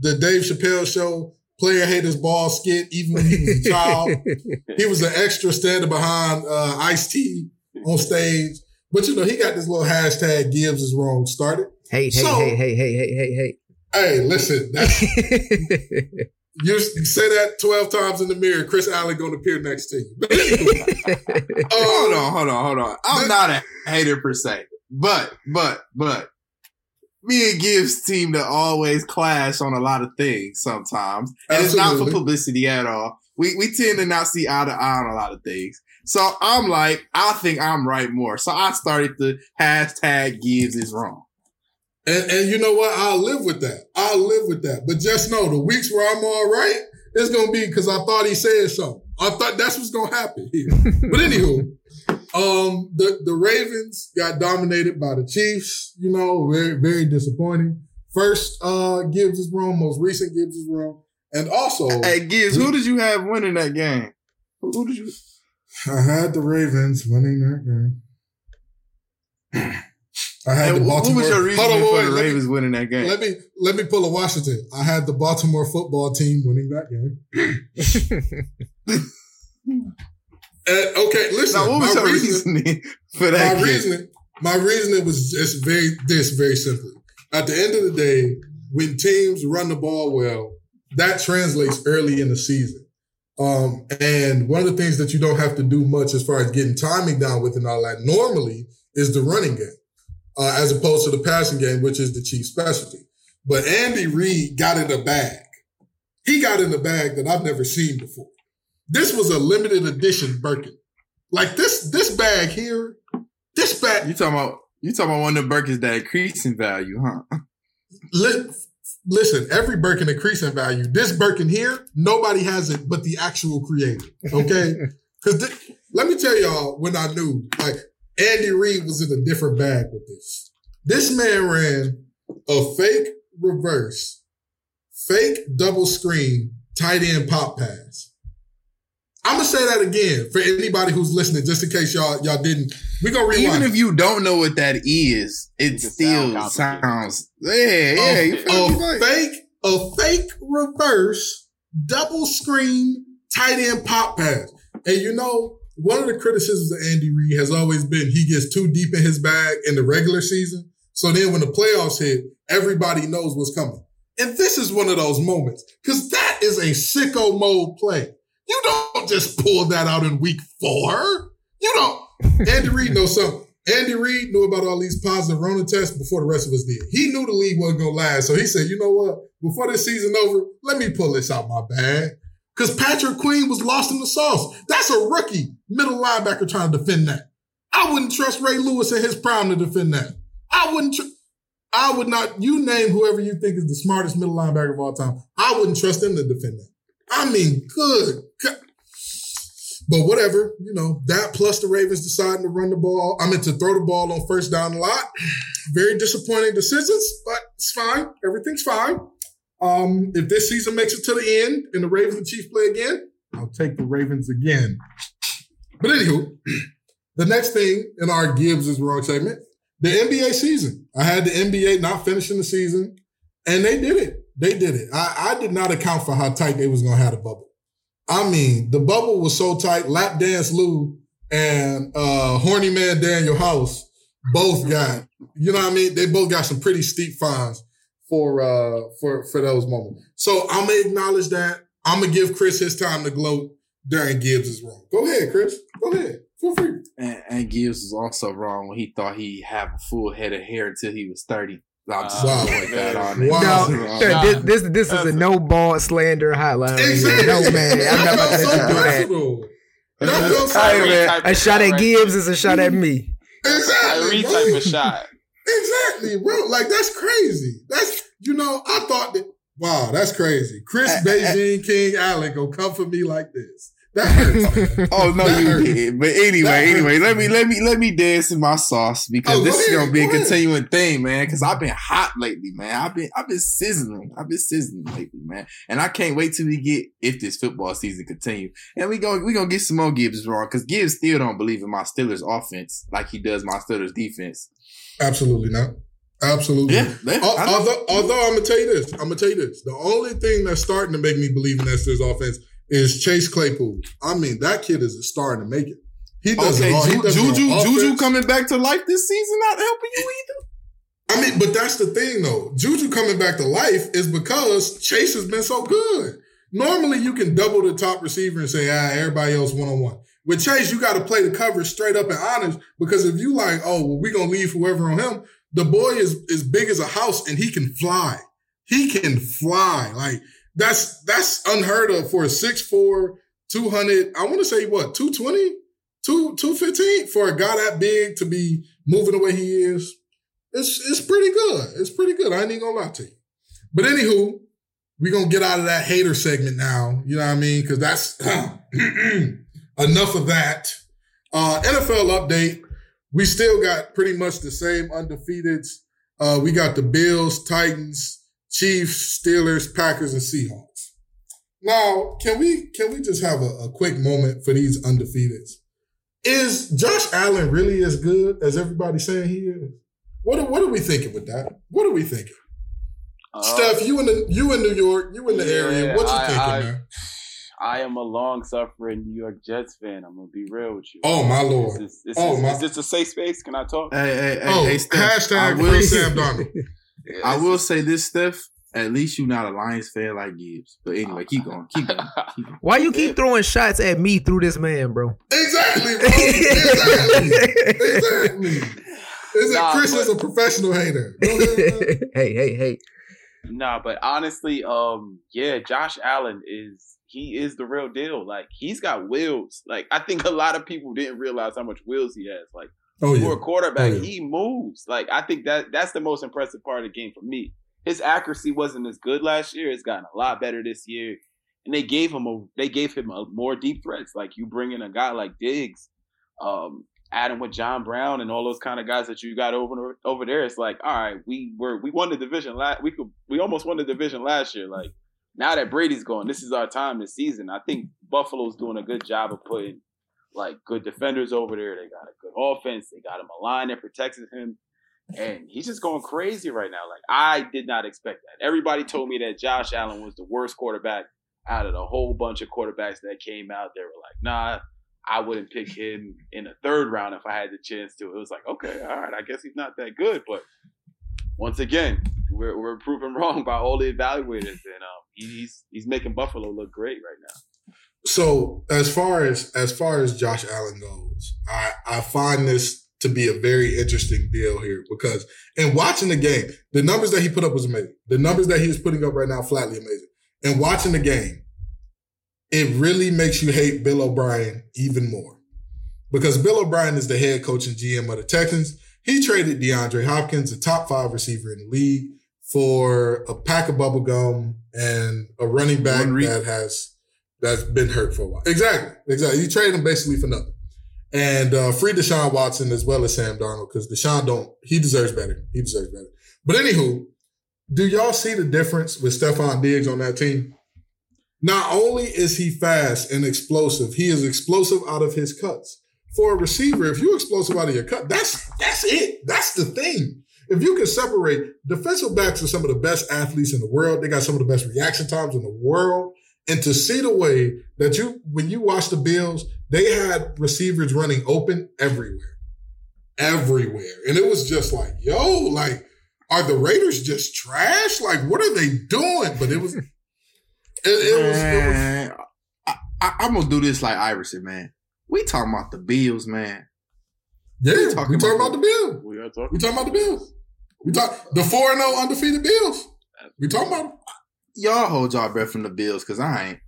the Dave Chappelle show player haters ball skit even when he was a child. he was an extra standing behind uh, Ice T on stage. But you know, he got this little hashtag Gibbs is wrong started. Hey, hey, So- hey, hey, hey, hey, hey, hey. Hey, listen, you say that 12 times in the mirror, Chris Allen gonna appear next to you. But anyway, hold on, hold on, hold on. I'm not a hater per se, but, but, but, me and Gibbs team to always clash on a lot of things sometimes. And it's not for publicity at all. We, we tend to not see eye to eye on a lot of things. So I'm like, I think I'm right more. So I started the hashtag Gibbs is wrong. And, and you know what? I'll live with that. I'll live with that. But just know the weeks where I'm all right, it's gonna be because I thought he said something. I thought that's what's gonna happen here. But anywho, um, the the Ravens got dominated by the Chiefs. You know, very very disappointing. First, uh, Gibbs is wrong. Most recent Gibbs is wrong. And also, Hey, Gibbs, who did you have winning that game? Who, who did you? I had the Ravens winning that game. I had And the Baltimore. what was your reason for the let me- Ravens winning that game? Let me let me pull a Washington. I had the Baltimore football team winning that game. And, okay, listen. now, what was my your reason- reasoning for that my game? reasoning, my reasoning was just very this very simply. At the end of the day, when teams run the ball well, that translates early in the season. Um, and one of the things that you don't have to do much as far as getting timing down with and all that normally is the running game, uh, as opposed to the passing game, which is the chief specialty. But Andy Reid got in a bag. He got in a bag that I've never seen before. This was a limited edition Birkin. Like this, this bag here, this bag, You talking about you talking about one of the Birkins that increase in value, huh? li- listen, every Birkin increase in value. This Birkin here, nobody has it but the actual creator. Okay? Because let me tell y'all when I knew, like, Andy Reid was in a different bag with this. This man ran a fake reverse, fake double screen, tight end pop pass. I'm gonna say that again for anybody who's listening, just in case y'all y'all didn't. We gonna rewind. Even if you don't know what that is, it It still sound sounds. Yeah, yeah. you a Like- fake, a fake reverse double screen tight end pop pass. And you know, one of the criticisms of Andy Reid has always been he gets too deep in his bag in the regular season. So then when the playoffs hit, everybody knows what's coming. And this is one of those moments because that is a sicko mode play. You don't just pull that out in week four. You don't. Andy Reid knows something. Andy Reid knew about all these positive Rona tests before the rest of us did. He knew the league wasn't to last. So he said, you know what? Before this season over, let me pull this out my bag. Because Patrick Queen was lost in the sauce. That's a rookie middle linebacker trying to defend that. I wouldn't trust Ray Lewis in his prime to defend that. I wouldn't. Tr- I would not. You name whoever you think is the smartest middle linebacker of all time. I wouldn't trust them to defend that. I mean, good. But whatever, you know, that plus the Ravens deciding to run the ball. I mean, to throw the ball on first down a lot. Very disappointing decisions, but it's fine. Everything's fine. Um, if this season makes it to the end and the Ravens and Chiefs play again, I'll take the Ravens again. But anywho, the next thing in our Gibbs is wrong segment, the NBA season. I had the NBA not finishing the season, and they did it. They did it. I, I did not account for how tight they was gonna have the bubble. I mean, the bubble was so tight. Lap Dance Lou and uh, Horny Man Danuel House both got, you know what I mean? They both got some pretty steep fines for uh for for those moments. So I'm gonna acknowledge that. I'm gonna give Chris his time to gloat during Gibbs is wrong. Go ahead, Chris. Go ahead. Feel free. And, and Gibbs was also wrong when he thought he have a full head of hair until he was thirty. I'll just Wow. point that on. Wow. No, He sir, this, this this is a no ball slander hotline. right. Exactly. No man, I'm not about to let you do that. personal. That felt Hey, man. A shot at Gibbs is a shot at me. Exactly. Kyrie bro. type of shot. Exactly, bro. Like that's crazy. That's you know, I thought that wow, that's crazy. Chris Uh, uh, Beijing King Allen gonna come for me like this. Oh no, you did. But anyway, anyway, let me let me let me dance in my sauce because Oh, this is gonna be a ahead. continuing thing, man. Because I've been hot lately, man. I've been I've been sizzling. I've been sizzling lately, man. And I can't wait till we get if this football season continue. And we go we gonna get some more Gibbs wrong because Gibbs still don't believe in my Steelers offense like he does my Steelers defense. Absolutely not. Absolutely. Yeah, yeah, Al- I know. Although, although I'm gonna tell you this, I'm gonna tell you this. The only thing that's starting to make me believe in that Steelers offense is Chase Claypool. I mean, that kid is a star to make it. He does Okay, it all. He does it Juju Juju coming back to life this season not helping you either. I mean, but that's the thing though. Juju coming back to life is because Chase has been so good. Normally, you can double the top receiver and say, ah, everybody else one on one. With Chase, you got to play the coverage straight up and honest because if you like, oh, well, we gonna leave whoever on him, the boy is as big as a house and he can fly. He can fly. Like that's that's unheard of for a 6'4", 200, I want to say what, 220? 2, 215 for a guy that big to be moving the way he is. It's it's pretty good. It's pretty good. I ain't even gonna lie to you. But anywho, we're gonna get out of that hater segment now. You know what I mean? Because that's enough of that. Uh, NFL update. We still got pretty much the same undefeateds. Uh, we got the Bills, Titans, Chiefs, Steelers, Packers, and Seahawks. Now, can we can we just have a, a quick moment for these undefeateds? Is Josh Allen really as good as everybody's saying he is? What are, what are we thinking with that? What are we thinking? Uh, Steph, you in the you in New York, you in the yeah, area. What you I- thinking, I- man? I am a long suffering New York Jets fan. I'm gonna be real with you. Oh my lord! Is this, is, Oh, this- my- is this a safe space? Can I talk? Hey, hey, hey, Oh, hey, Steph, I hashtag will free say- Sam Darnold. I will say this, Steph. At least you're not a Lions fan like Gibbs. But anyway, keep going. Keep going. Keep going. Why you keep throwing shots at me through this man, bro? Exactly, bro. Exactly. exactly. Is it Nah, Chris but- is a professional hater? Go ahead, man. hey, hey, hey. Nah, but honestly, um, yeah, Josh Allen is he is the real deal. Like he's got wheels. Like I think a lot of people didn't realize how much wheels he has. Like Oh for yeah. a quarterback, Oh, yeah. he moves. Like I think that that's the most impressive part of the game for me. His accuracy wasn't as good last year. It's gotten a lot better this year, and they gave him a they gave him a more deep threats. Like you bring in a guy like Diggs, um, adding with John Brown and all those kind of guys that you got over over there. It's like all right, we were we won the division last we could we almost won the division last year. Like now that Brady's gone, this is our time this season. I think Buffalo's doing a good job of putting like good defenders over there. They got a good offense. They got him a line that protects him. And he's just going crazy right now. Like I did not expect that. Everybody told me that Josh Allen was the worst quarterback out of the whole bunch of quarterbacks that came out. They were like, nah, I wouldn't pick him in the third round if I had the chance to. It was like, okay, all right, I guess he's not that good. But once again, we're we're proven wrong by all the evaluators, and um, he's he's making Buffalo look great right now. So as far as as far as Josh Allen goes, I I find this to be a very interesting deal here because in watching the game, the numbers that he put up was amazing. The numbers that he is putting up right now, flatly amazing. And watching the game, it really makes you hate Bill O'Brien even more because Bill O'Brien is the head coach and GM of the Texans. He traded DeAndre Hopkins, a top five receiver in the league, for a pack of bubble gum and a running back that has that's been hurt for a while. Exactly, exactly. He traded him basically for nothing, and uh, free Deshaun Watson as well as Sam Darnold because Deshaun don't he deserves better. He deserves better. But anywho, do y'all see the difference with Stefon Diggs on that team? Not only is he fast and explosive, he is explosive out of his cuts. For a receiver, if you're explosive out of your cut, that's that's it. That's the thing. If you can separate defensive backs are some of the best athletes in the world. They got some of the best reaction times in the world. And to see the way that you, when you watch the Bills, they had receivers running open everywhere, everywhere. And it was just like, yo, like, are the Raiders just trash? Like, what are they doing? But it was, it, it was, it was I, I, I'm gonna do this like Iverson, man. We talking about the Bills, man. yeah, we talking talking about about the Bills. We are talking. We talking about the Bills. We talk the four and zero undefeated Bills. We talking about them. Y'all hold y'all breath from the Bills, cause I ain't.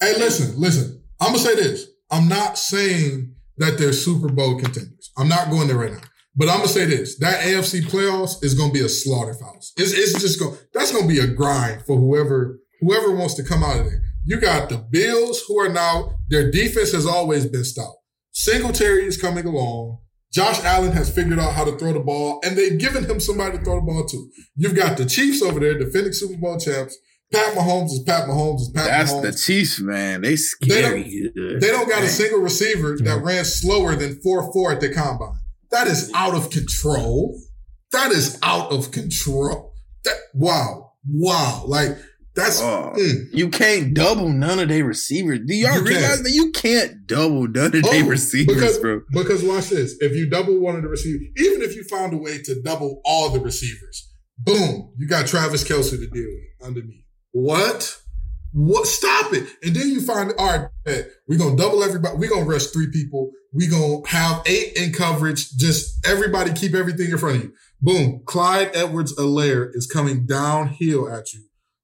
Hey, listen, listen. I'm gonna say this. I'm not saying that they're Super Bowl contenders. I'm not going there right now. But I'm gonna say this: that AFC playoffs is gonna be a slaughterhouse. It's, it's just going. That's gonna be a grind for whoever whoever wants to come out of there. You got the Bills, who are now their defense has always been stout. Singletary is coming along. Josh Allen has figured out how to throw the ball, and they've given him somebody to throw the ball to. You've got the Chiefs over there, defending Super Bowl champs. Pat Mahomes is Pat Mahomes is Pat Mahomes. That's Mahomes. the Chiefs, man. They scary. good. They don't got a single receiver that ran slower than 4 4 at the combine. That is out of control. That is out of control. That wow. Wow. Like that's Oh. mm. You can't double none of their receivers. Do y'all You realize can't. that you can't double none of their Oh, receivers, because, bro? Because watch this. If you double one of the receivers, even if you found a way to double all the receivers, boom, you got Travis Kelce to deal with underneath. What? What? Stop it. And then you find, all right, bet, we're going to double everybody. We're going to rush three people. We're going to have eight in coverage. Just everybody keep everything in front of you. Boom. Clyde Edwards-Helaire is coming downhill at you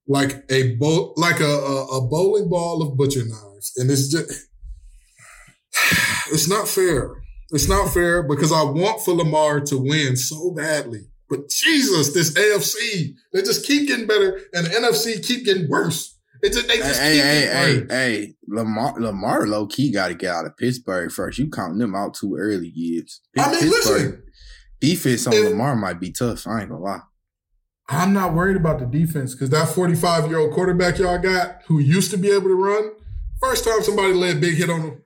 like a bow, like a, a, a bowling ball of butcher knives. And it's just, it's not fair. It's not fair because I want for Lamar to win so badly. But Jesus, this AFC, they just keep getting better and the NFC keep getting worse. It's just, they Hey, just hey, keep hey, getting hey, worse. hey, Lamar, Lamar, low key got to get out of Pittsburgh first. You counting them out too early, Gibbs. I mean, listen, defense on if- Lamar might be tough. I ain't gonna lie. I'm not worried about the defense because that 45 year old quarterback y'all got who used to be able to run, first time somebody lay a big hit on him.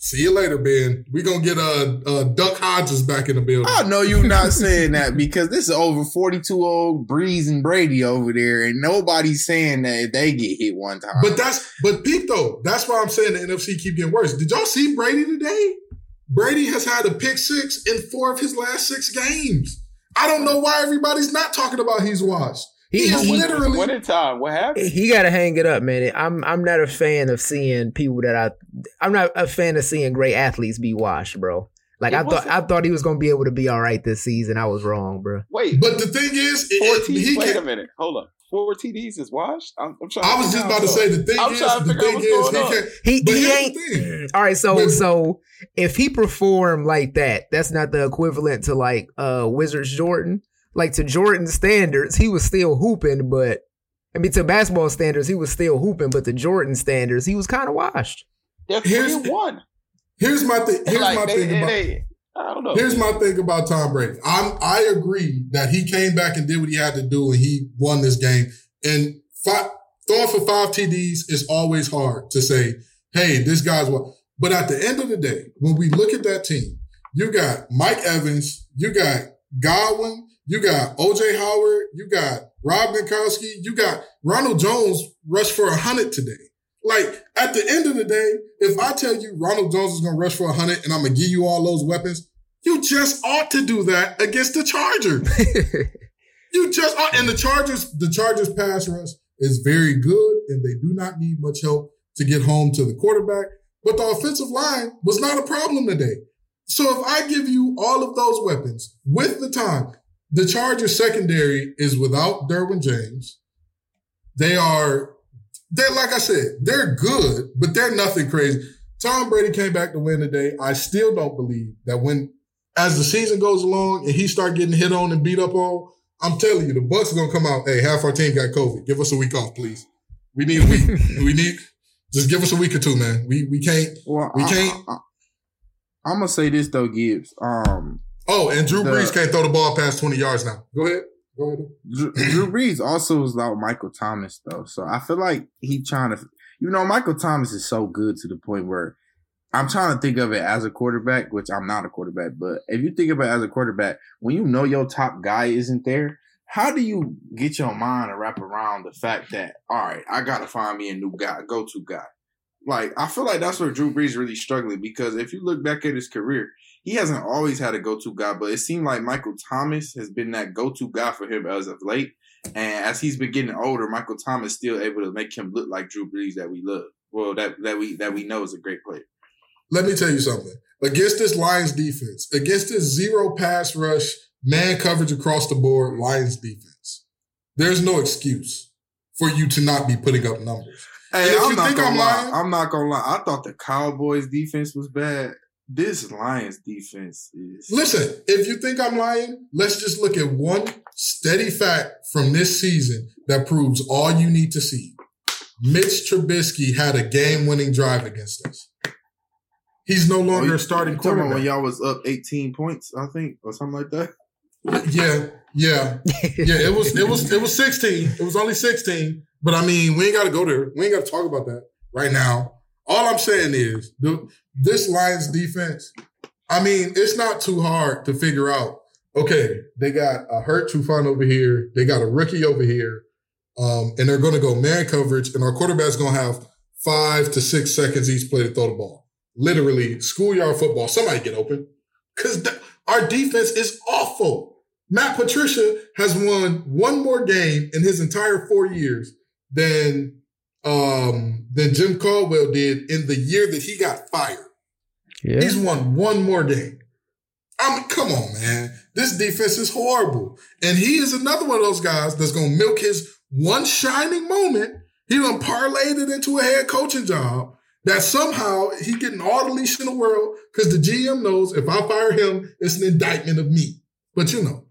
See you later, Ben. we going to get uh, uh, Duck Hodges back in the building. I know you not saying that because this is over 42 old Brees and Brady over there, and nobody's saying that if they get hit one time. But that's but Pete though, that's why I'm saying the NFC keep getting worse. Did y'all see Brady today? Brady has had a pick six in four of his last six games. I don't know why everybody's not talking about he's washed. He, He- is he- literally What in time? Uh, what happened? He got to hang it up, man. I'm I'm not a fan of seeing people that I I'm not a fan of seeing great athletes be washed, bro. Like It I thought I thought he was gonna be able to be all right this season. I was wrong, bro. Wait, But the thing is, it, four it- he Wait a can't. minute. Hold on. Four TDs is washed. I'm, I'm trying. I was figure just about to say the thing I'm is, trying to the figure out what's is, going he on. can't. He he ain't all right. So But- so if he performed like that, that's not the equivalent to like uh Wizards Jordan. Like to Jordan standards, he was still hooping, but I mean to basketball standards, he was still hooping, but to Jordan standards, he was kind of washed. They're three Here's- and one. Here's my thing. Here's like my they, thing they, about. they- I don't know. Here's my thing about Tom Brady. I'm I agree that he came back and did what he had to do and he won this game. And five, throwing for five TDs is always hard to say, hey, this guy's what. But at the end of the day, when we look at that team, you got Mike Evans, you got Godwin, you got OJ Howard, you got Rob Gronkowski, you got Ronald Jones rushed for a hundred today. Like at the end of the day, if I tell you Ronald Jones is going to rush for a hundred and I'm going to give you all those weapons, you just ought to do that against the Chargers. You just ought, and the Chargers, the Chargers pass rush is very good, and they do not need much help to get home to the quarterback. But the offensive line was not a problem today. So if I give you all of those weapons with the time, the Chargers secondary is without Derwin James. They are, they're like I said, they're good, but they're nothing crazy. Tom Brady came back to win today. I still don't believe that when, as the season goes along and he start getting hit on and beat up on, I'm telling you, the Bucs are gonna come out. Hey, half our team got COVID. Give us a week off, please. We need a week. we need just give us a week or two, man. We we can't. Well, We can't- I, am gonna say this though, Gibbs. Um, Oh, and Drew The- Brees can't throw the ball past 20 yards now. Go ahead. Go ahead. Drew, Drew Brees also was like Michael Thomas though, so I feel like he trying to. You know, Michael Thomas is so good to the point where I'm trying to think of it as a quarterback, which I'm not a quarterback, but if you think about it as a quarterback, when you know your top guy isn't there, how do you get your mind to wrap around the fact that all right, I gotta find me a new guy, go to guy. Like I feel like that's where Drew Brees really struggling because if you look back at his career, he hasn't always had a go to guy, but it seemed like Michael Thomas has been that go to guy for him as of late. And as he's been getting older, Michael Thomas still able to make him look like Drew Brees that we love. Well, that that we that we know is a great player. Let me tell you something. Against this Lions defense, against this zero pass rush, man coverage across the board, Lions defense, there's no excuse for you to not be putting up numbers. Hey, And if I'm you not I'm lie. lying- I'm not gonna lie. I thought the Cowboys defense was bad. This Lions defense is Listen, if you think I'm lying, let's just look at one steady fact from this season that proves all you need to see. Mitch Trubisky had a game-winning drive against us. He's no longer a starting about when quarterback. y'all was up 18 points, I think, or something like that. Yeah, yeah, yeah. It was, it was, it was sixteen. It was only sixteen. But I mean, we ain't got to go there. We ain't got to talk about that right now. All I'm saying is, the, this Lions defense. I mean, it's not too hard to figure out. Okay, they got a hurt Trufant over here. They got a rookie over here, um, and they're going to go man coverage, and our quarterback's going to have five to six seconds each play to throw the ball. Literally, schoolyard football. Somebody get open because our defense is awful. Matt Patricia has won one more game in his entire four years than um, than Jim Caldwell did in the year that he got fired. Yeah. He's won one more game. I mean, come on, man. This defense is horrible. And he is another one of those guys that's going to milk his one shining moment. He done parlayed it into a head coaching job that somehow he getting all the leash in the world because the GM knows if I fire him, it's an indictment of me. But you know,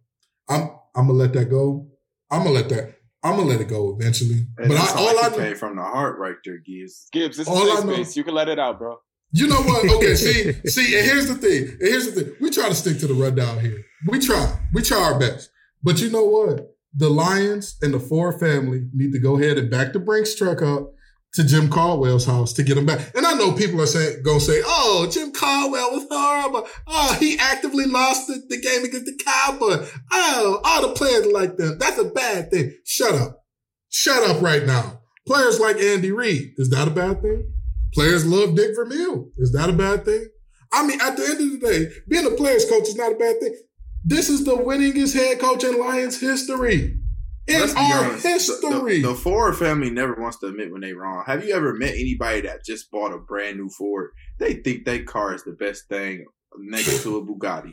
I'm I'm gonna let that go. I'm gonna let that. I'm gonna let it go eventually. And but I, all I like know, came from the heart right there, Gibbs. Gibbs, this All is I safe know- space. You can let it out, bro. You know what? Okay, see, see, and here's the thing. And here's the thing. We try to stick to the rundown here. We try. We try our best. But you know what? The Lions and the Ford family need to go ahead and back the Brinks truck up to Jim Caldwell's house to get him back. And I know people are saying, gonna say, "Oh, Jim Caldwell was horrible. Oh, he actively lost the, the game against the Cowboys. Oh, all the players like them. That's a bad thing. Shut up. Shut up right now. Players like Andy Reid, is that a bad thing? Players love Dick Vermeil. Is that a bad thing? I mean, at the end of the day, being a player's coach is not a bad thing. This is the winningest head coach in Lions history. In our honest, the- history. The, the Ford family never wants to admit when they wrong. Have you ever met anybody that just bought a brand new Ford? They think their car is the best thing next to a Bugatti.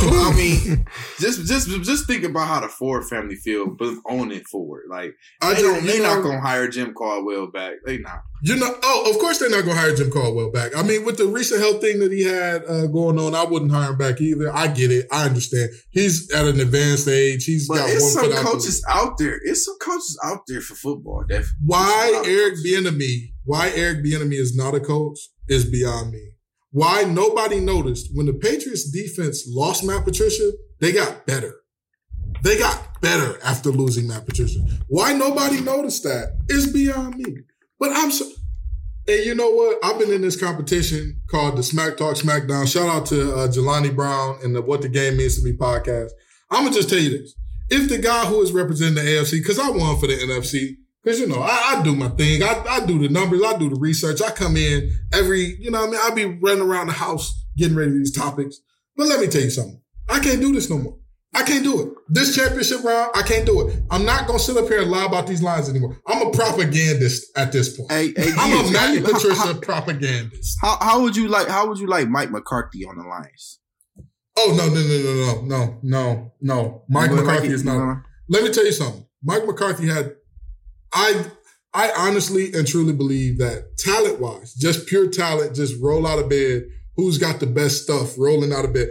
So, I mean, just just just think about how the Ford family feel, but own it Ford. Like I they don't, they know- not gonna hire Jim Caldwell back. They not. You know, oh, of course they're not going to hire Jim Caldwell back. I mean, with the recent health thing that he had uh, going on, I wouldn't hire him back either. I get it. I understand. He's at an advanced age. He's But got it's one some foot out coaches out there. It's some coaches out there for football. Definitely. Why There's a lot of Eric coaches. Bieniemy? Why Eric Bieniemy is not a coach is beyond me. Why nobody noticed when the Patriots defense lost Matt Patricia? They got better. They got better after losing Matt Patricia. Why nobody noticed that is beyond me. But I'm so. And you know what? I've been in this competition called the Smack Talk Smackdown. Shout out to uh, Jelani Brown and the What the Game Means to Me podcast. I'm gonna just tell you this: if the guy who is representing the AFC, because I won for the NFC, because you know I, I do my thing, I, I do the numbers, I do the research, I come in every, you know, what I mean, I be running around the house getting ready for these topics. But let me tell you something: I can't do this no more. I can't do it. This championship round, I can't do it. I'm not gonna sit up here and lie about these lines anymore. I'm a propagandist at this point. Hey, hey, I'm a Matt Patricia how- propagandist. How how would you like how would you like Mike McCarthy on the Lions? Oh no no no no no no no no! Mike McCarthy like it? is not. wanna- Let me tell you something. Mike McCarthy had. I I honestly and truly believe that talent wise, just pure talent, just roll out of bed. Who's got the best stuff rolling out of bed?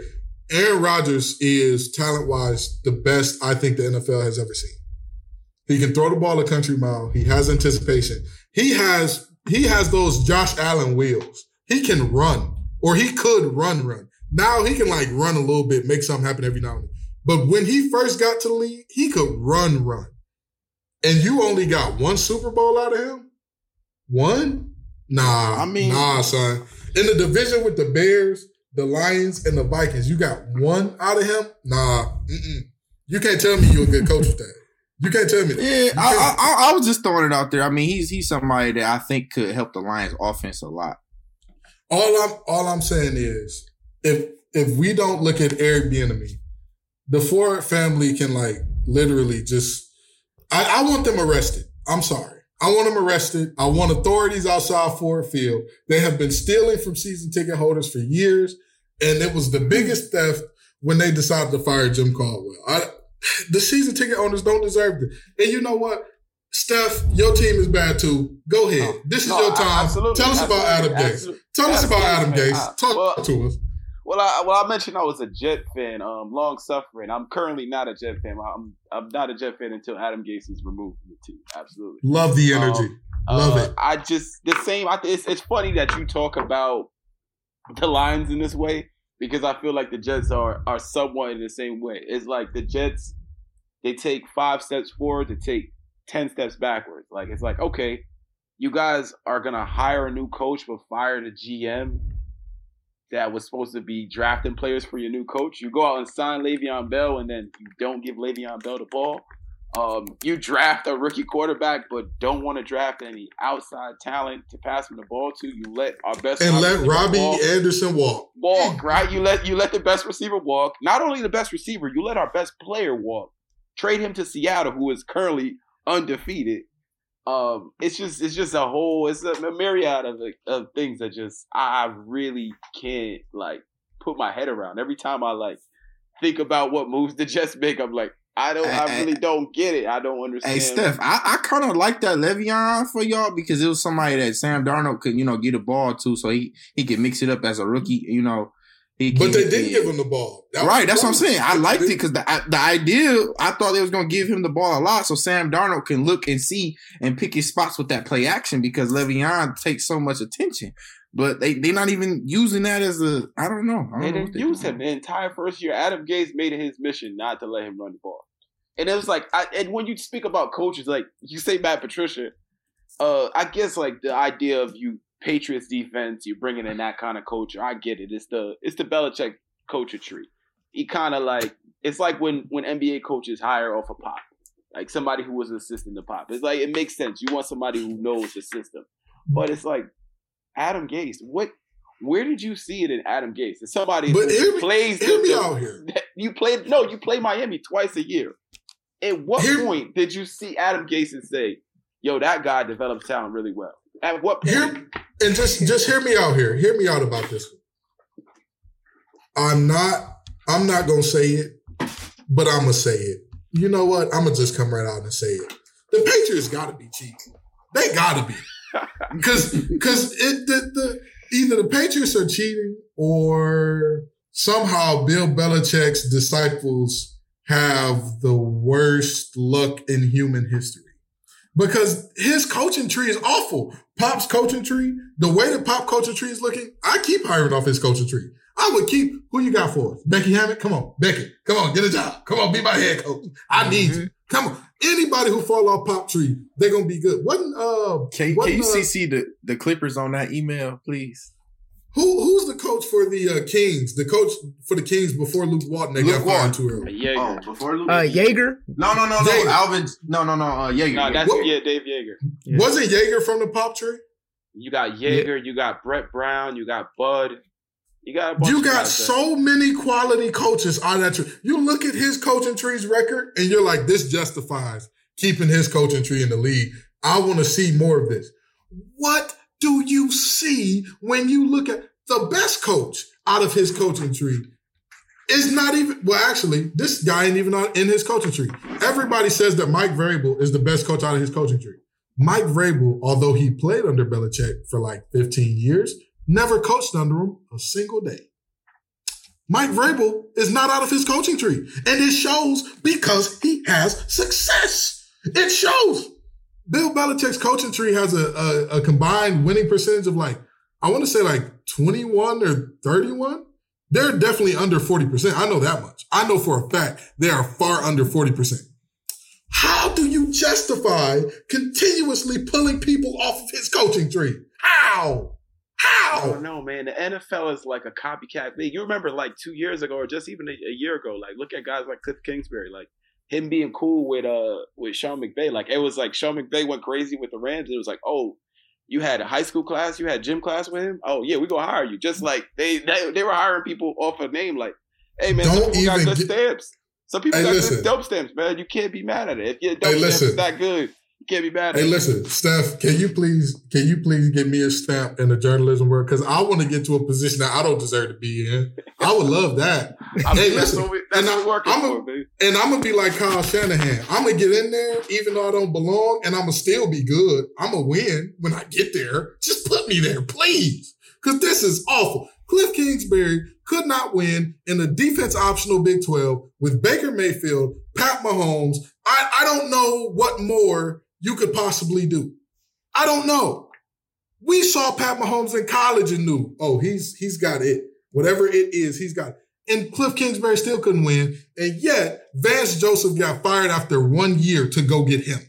Aaron Rodgers is talent wise the best I think the NFL has ever seen. He can throw the ball a country mile. He has anticipation. He has he has those Josh Allen wheels. He can run, or he could run, run. Now he can like run a little bit, make something happen every now and then. But when he first got to the league, he could run, run. And you only got one Super Bowl out of him? One? Nah. I mean- nah, son. In the division with the Bears, the Lions, and the Vikings, you got one out of him? Nah. Mm-mm. You can't tell me you're a good coach with that. You can't tell me that. Yeah, I. I, I- was just throwing it out there. I mean, he's he's somebody that I think could help the Lions offense a lot. all I'm all I'm saying is if if we don't look at Eric Bieniemy, the Ford family can like literally just I, I want them arrested. I'm sorry. I want them arrested. I want authorities outside Ford Field. They have been stealing from season ticket holders for years, and it was the biggest theft when they decided to fire Jim Caldwell. I, the season ticket owners don't deserve it. And you know what? Steph, your team is bad too. Go ahead. Oh, this is no, your time. absolutely, Tell us about Adam Gase. Tell us about Adam. Uh, Talk well- to us. Well, I well I mentioned I was a Jet fan, um, long suffering. I'm currently not a Jet fan. I'm I'm not a Jet fan until Adam Gase is removed from the team. Absolutely. Love the energy. Um, Love Uh, it. I just the same. I, it's it's funny that you talk about the Lions in this way because I feel like the Jets are are somewhat in the same way. It's like the Jets they take five steps forward to take ten steps backwards. Like it's like okay, you guys are gonna hire a new coach but fire the GM that was supposed to be drafting players for your new coach. You go out and sign Le'Veon Bell and then you don't give Le'Veon Bell the ball. Um, you draft a rookie quarterback, but don't want to draft any outside talent to pass him the ball to. You let our best And let Robbie walk, Anderson walk. walk, right? You let you let the best receiver walk. Not only the best receiver, you let our best player walk. Trade him to Seattle, who is currently undefeated. Um, it's just it's just a whole it's a, myriad of of things that just I really can't like put my head around. Every time I like think about what moves the Jets make, I'm like, I don't, I Hey, really don't get it. I don't understand. Hey Steph, I, I kind of like that Le'Veon for y'all because it was somebody that Sam Darnold could, you know, get a ball to, so he he could mix it up as a rookie. You know, he But they didn't give him the ball. That right, that's what I'm saying. I liked it because the I- the idea I thought they was gonna give him the ball a lot, so Sam Darnold can look and see and pick his spots with that play action because Le'Veon takes so much attention. But they they not even using that as a I don't know. I don't They know didn't they use doing. him the entire first year. Adam Gase made it his mission not to let him run the ball. And it was like, I, and when you speak about coaches, like you say Matt Patricia, uh, I guess like the idea of you Patriots defense, you're bringing in that kind of culture. I get it. It's the it's the Belichick coach tree. He kind of like it's like when when NBA coaches hire off a pop, like somebody who was an assistant to pop. It's like it makes sense. You want somebody who knows the system, but it's like Adam Gase. What? Where did you see it in Adam Gase? It's somebody But who plays Hear the- me out here. you played no, you play Miami twice a year. At what Here- point did you see Adam Gase and say, "Yo, that guy develops talent really well"? At what point? And just just hear me out here. Hear me out about this. I'm not I'm not gonna say it, but I'm gonna say it. You know what? I'm gonna just come right out and say it. The Patriots gotta be cheating. They gotta be. Cause cause it the, the either the Patriots are cheating or somehow Bill Belichick's disciples have the worst luck in human history. Because his coaching tree is awful. Pop's coaching tree, the way the Pop coaching tree is looking, I keep hiring off his coaching tree. I would keep who you got for us? Becky Hammon? Come on, Becky. Come on, get a job. Come on, be my head coach. I need you. Come on. Anybody who fall off Pop tree, they're gonna be good. Wasn't uh Can, wasn't, can you uh, CC the, the Clippers on that email, please? Who who's the coach for the uh, Kings? The coach for the Kings before Luke Walton they Luke got fired Walton. too early. Joerger. Oh, before Luke. Uh, Joerger. no, no, no, no. Joerger. Alvin. No, no, no. Uh, Joerger. no, that's What- yeah, Dave Joerger. Yeah. Wasn't Joerger from the Pop tree? You got Joerger, you got Brett Brown, you got Bud, you got a bunch You got guys that- so many quality coaches on that tree. You look at his coaching tree's record and you're like, this justifies keeping his coaching tree in the league. I want to see more of this. What do you see when you look at the best coach out of his coaching tree? Is not even well. Actually, this guy ain't even on, in his coaching tree. Everybody says that Mike Vrabel is the best coach out of his coaching tree. Mike Vrabel, although he played under Belichick for like 15 years, never coached under him a single day. Mike Vrabel is not out of his coaching tree. And it shows because he has success. It shows. Bill Belichick's coaching tree has a, a, a combined winning percentage of like, I want to say like 21 or 31. They're definitely under 40%. I know that much. I know for a fact they are far under 40%. How do you justify continuously pulling people off of his coaching tree? How? How? I don't know, man. The NFL is like a copycat league. You remember like two years ago, or just even a, a year ago, like look at guys like Cliff Kingsbury, like him being cool with uh with Sean McVay. Like it was like Sean McVay went crazy with the Rams. It was like, oh, you had a high school class, you had gym class with him. Oh yeah, we gonna hire you. Just like they they, they were hiring people off a name. Like, hey man, some Don't people got good get- stamps. Some people Hey, got listen. good dope stamps, man. You can't be mad at it. If your dope Hey, stamp is that good, can't be mad Hey, listen, Steph, can you please, can you please give me a stamp in the journalism world? Because I want to get to a position that I don't deserve to be in. I would love that. I mean, hey, that's listen, what, we, that's and what we're working I'm a- for. And I'm gonna be like Kyle Shanahan. I'm gonna get in there, even though I don't belong, and I'm gonna still be good. I'm gonna win when I get there. Just put me there, please, because this is awful. Cliff Kingsbury could not win in a defense optional Big 12 with Baker Mayfield, Pat Mahomes. I, I don't know what more you could possibly do. I don't know. We saw Pat Mahomes in college and knew, oh, he's he's got it. Whatever it is, he's got it. And Cliff Kingsbury still couldn't win. And yet, Vance Joseph got fired after one year to go get him.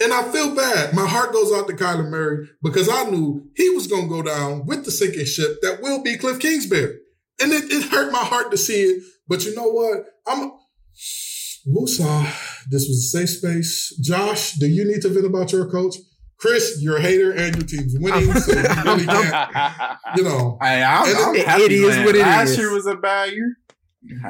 And I feel bad. My heart goes out to Kyler Murray because I knew he was going to go down with the sinking ship that will be Cliff Kingsbury. And it, it hurt my heart to see it. But you know what? I'm Musa. This was a safe space. Josh, do you need to vent about your coach? Chris, you're a hater and your team's winning, so you really can't. You know, Hey, I'm, And I'm it- happy, it is man. what it Last is. year was a bad year.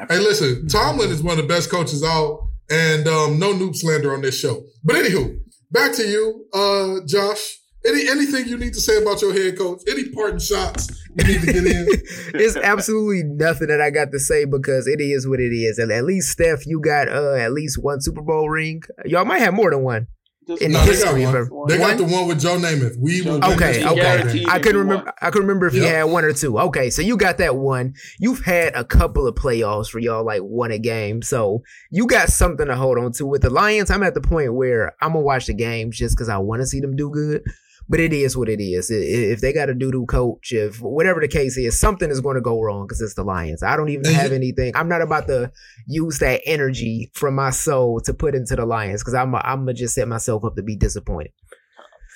Hey, listen, Tomlin is one of the best coaches out, and um, no noob slander on this show. But anywho, back to you, uh, Josh. Any anything you need to say about your head coach? Any parting shots you need to get in? it's absolutely nothing that I got to say because it is what it is. And at least Steph, you got uh at least one Super Bowl ring. Y'all might have more than one. Just In No, the they got one. every- They got One? the one with Joe Namath. We will. Okay, okay. I if couldn't remember. I couldn't remember if you had one or two. Okay, so you got that one. You've had a couple of playoffs for y'all, like won a game. So you got something to hold on to. With the Lions, I'm at the point where I'm gonna watch the games just because I want to see them do good. But it is what it is. I- i- If they got a doo doo coach, if whatever the case is, something is going to go wrong because it's the Lions. I don't even have anything. I'm not about to use that energy from my soul to put into the Lions because I'm I'm gonna just set myself up to be disappointed.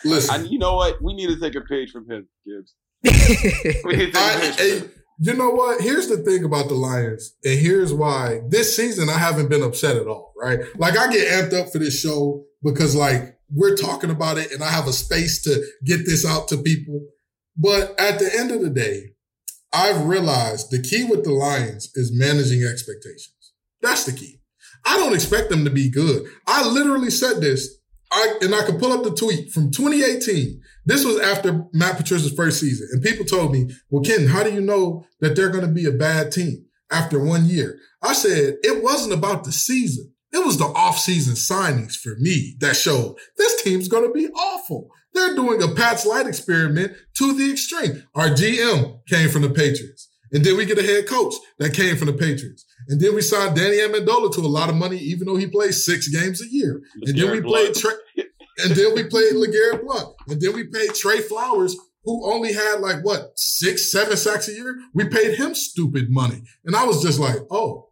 Listen, And you know what? We need to take a page from him, Gibbs. We need to take a I, page from I- him. you know what? Here's the thing about the Lions, and here's why this season I haven't been upset at all, right? Like I get amped up for this show because like we're talking about it and I have a space to get this out to people. But at the end of the day, I've realized the key with the Lions is managing expectations. That's the key. I don't expect them to be good. I literally said this. I, and I can pull up the tweet from 2018. This was after Matt Patricia's first season. And people told me, well, Ken, how do you know that they're going to be a bad team after one year? I said, it wasn't about the season. It was the off-season signings for me that showed this team's going to be awful. They're doing a Pat's Light experiment to the extreme. Our GM came from the Patriots. And then we get a head coach that came from the Patriots. And then we signed Danny Amendola to a lot of money, even though he plays six games a year. And then we played. Trey, and then we played LeGarrette Blunt. And then we paid Trey Flowers, who only had like what, six, seven sacks a year? We paid him stupid money. And I was just like, oh,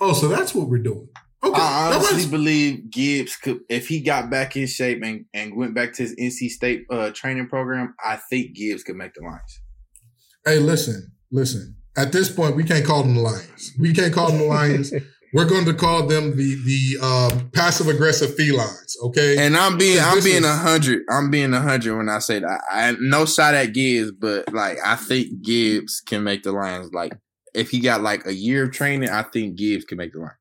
oh, so that's what we're doing. Okay. I honestly was- believe Gibbs could, if he got back in shape and, and went back to his NC State uh, training program, I think Gibbs could make the Lions. hey, listen, listen. At this point, we can't call them the Lions. We can't call them the Lions. We're going to call them the the um, passive aggressive felines. Okay. And I'm being, I'm being a hundred. I'm being a hundred when I say that. I no shot at Gibbs, but like I think Gibbs can make the Lions. Like if he got like a year of training, I think Gibbs can make the Lions.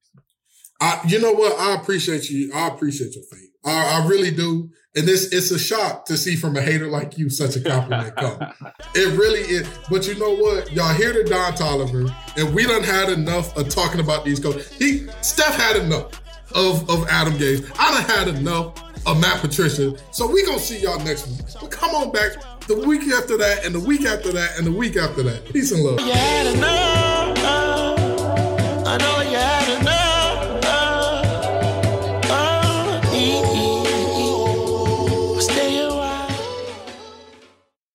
I, you know what? I appreciate you. I appreciate your faith. I, I really do. And this, it's a shock to see from a hater like you such a compliment come. It really is. But you know what? Y'all hear the Don Tolliver, and we done had enough of talking about these coaches. He, Steph had enough of, of Adam Gase. I done had enough of Matt Patricia. So we gonna see y'all next week. But come on back the week after that, and the week after that, and the week after that. Peace and love.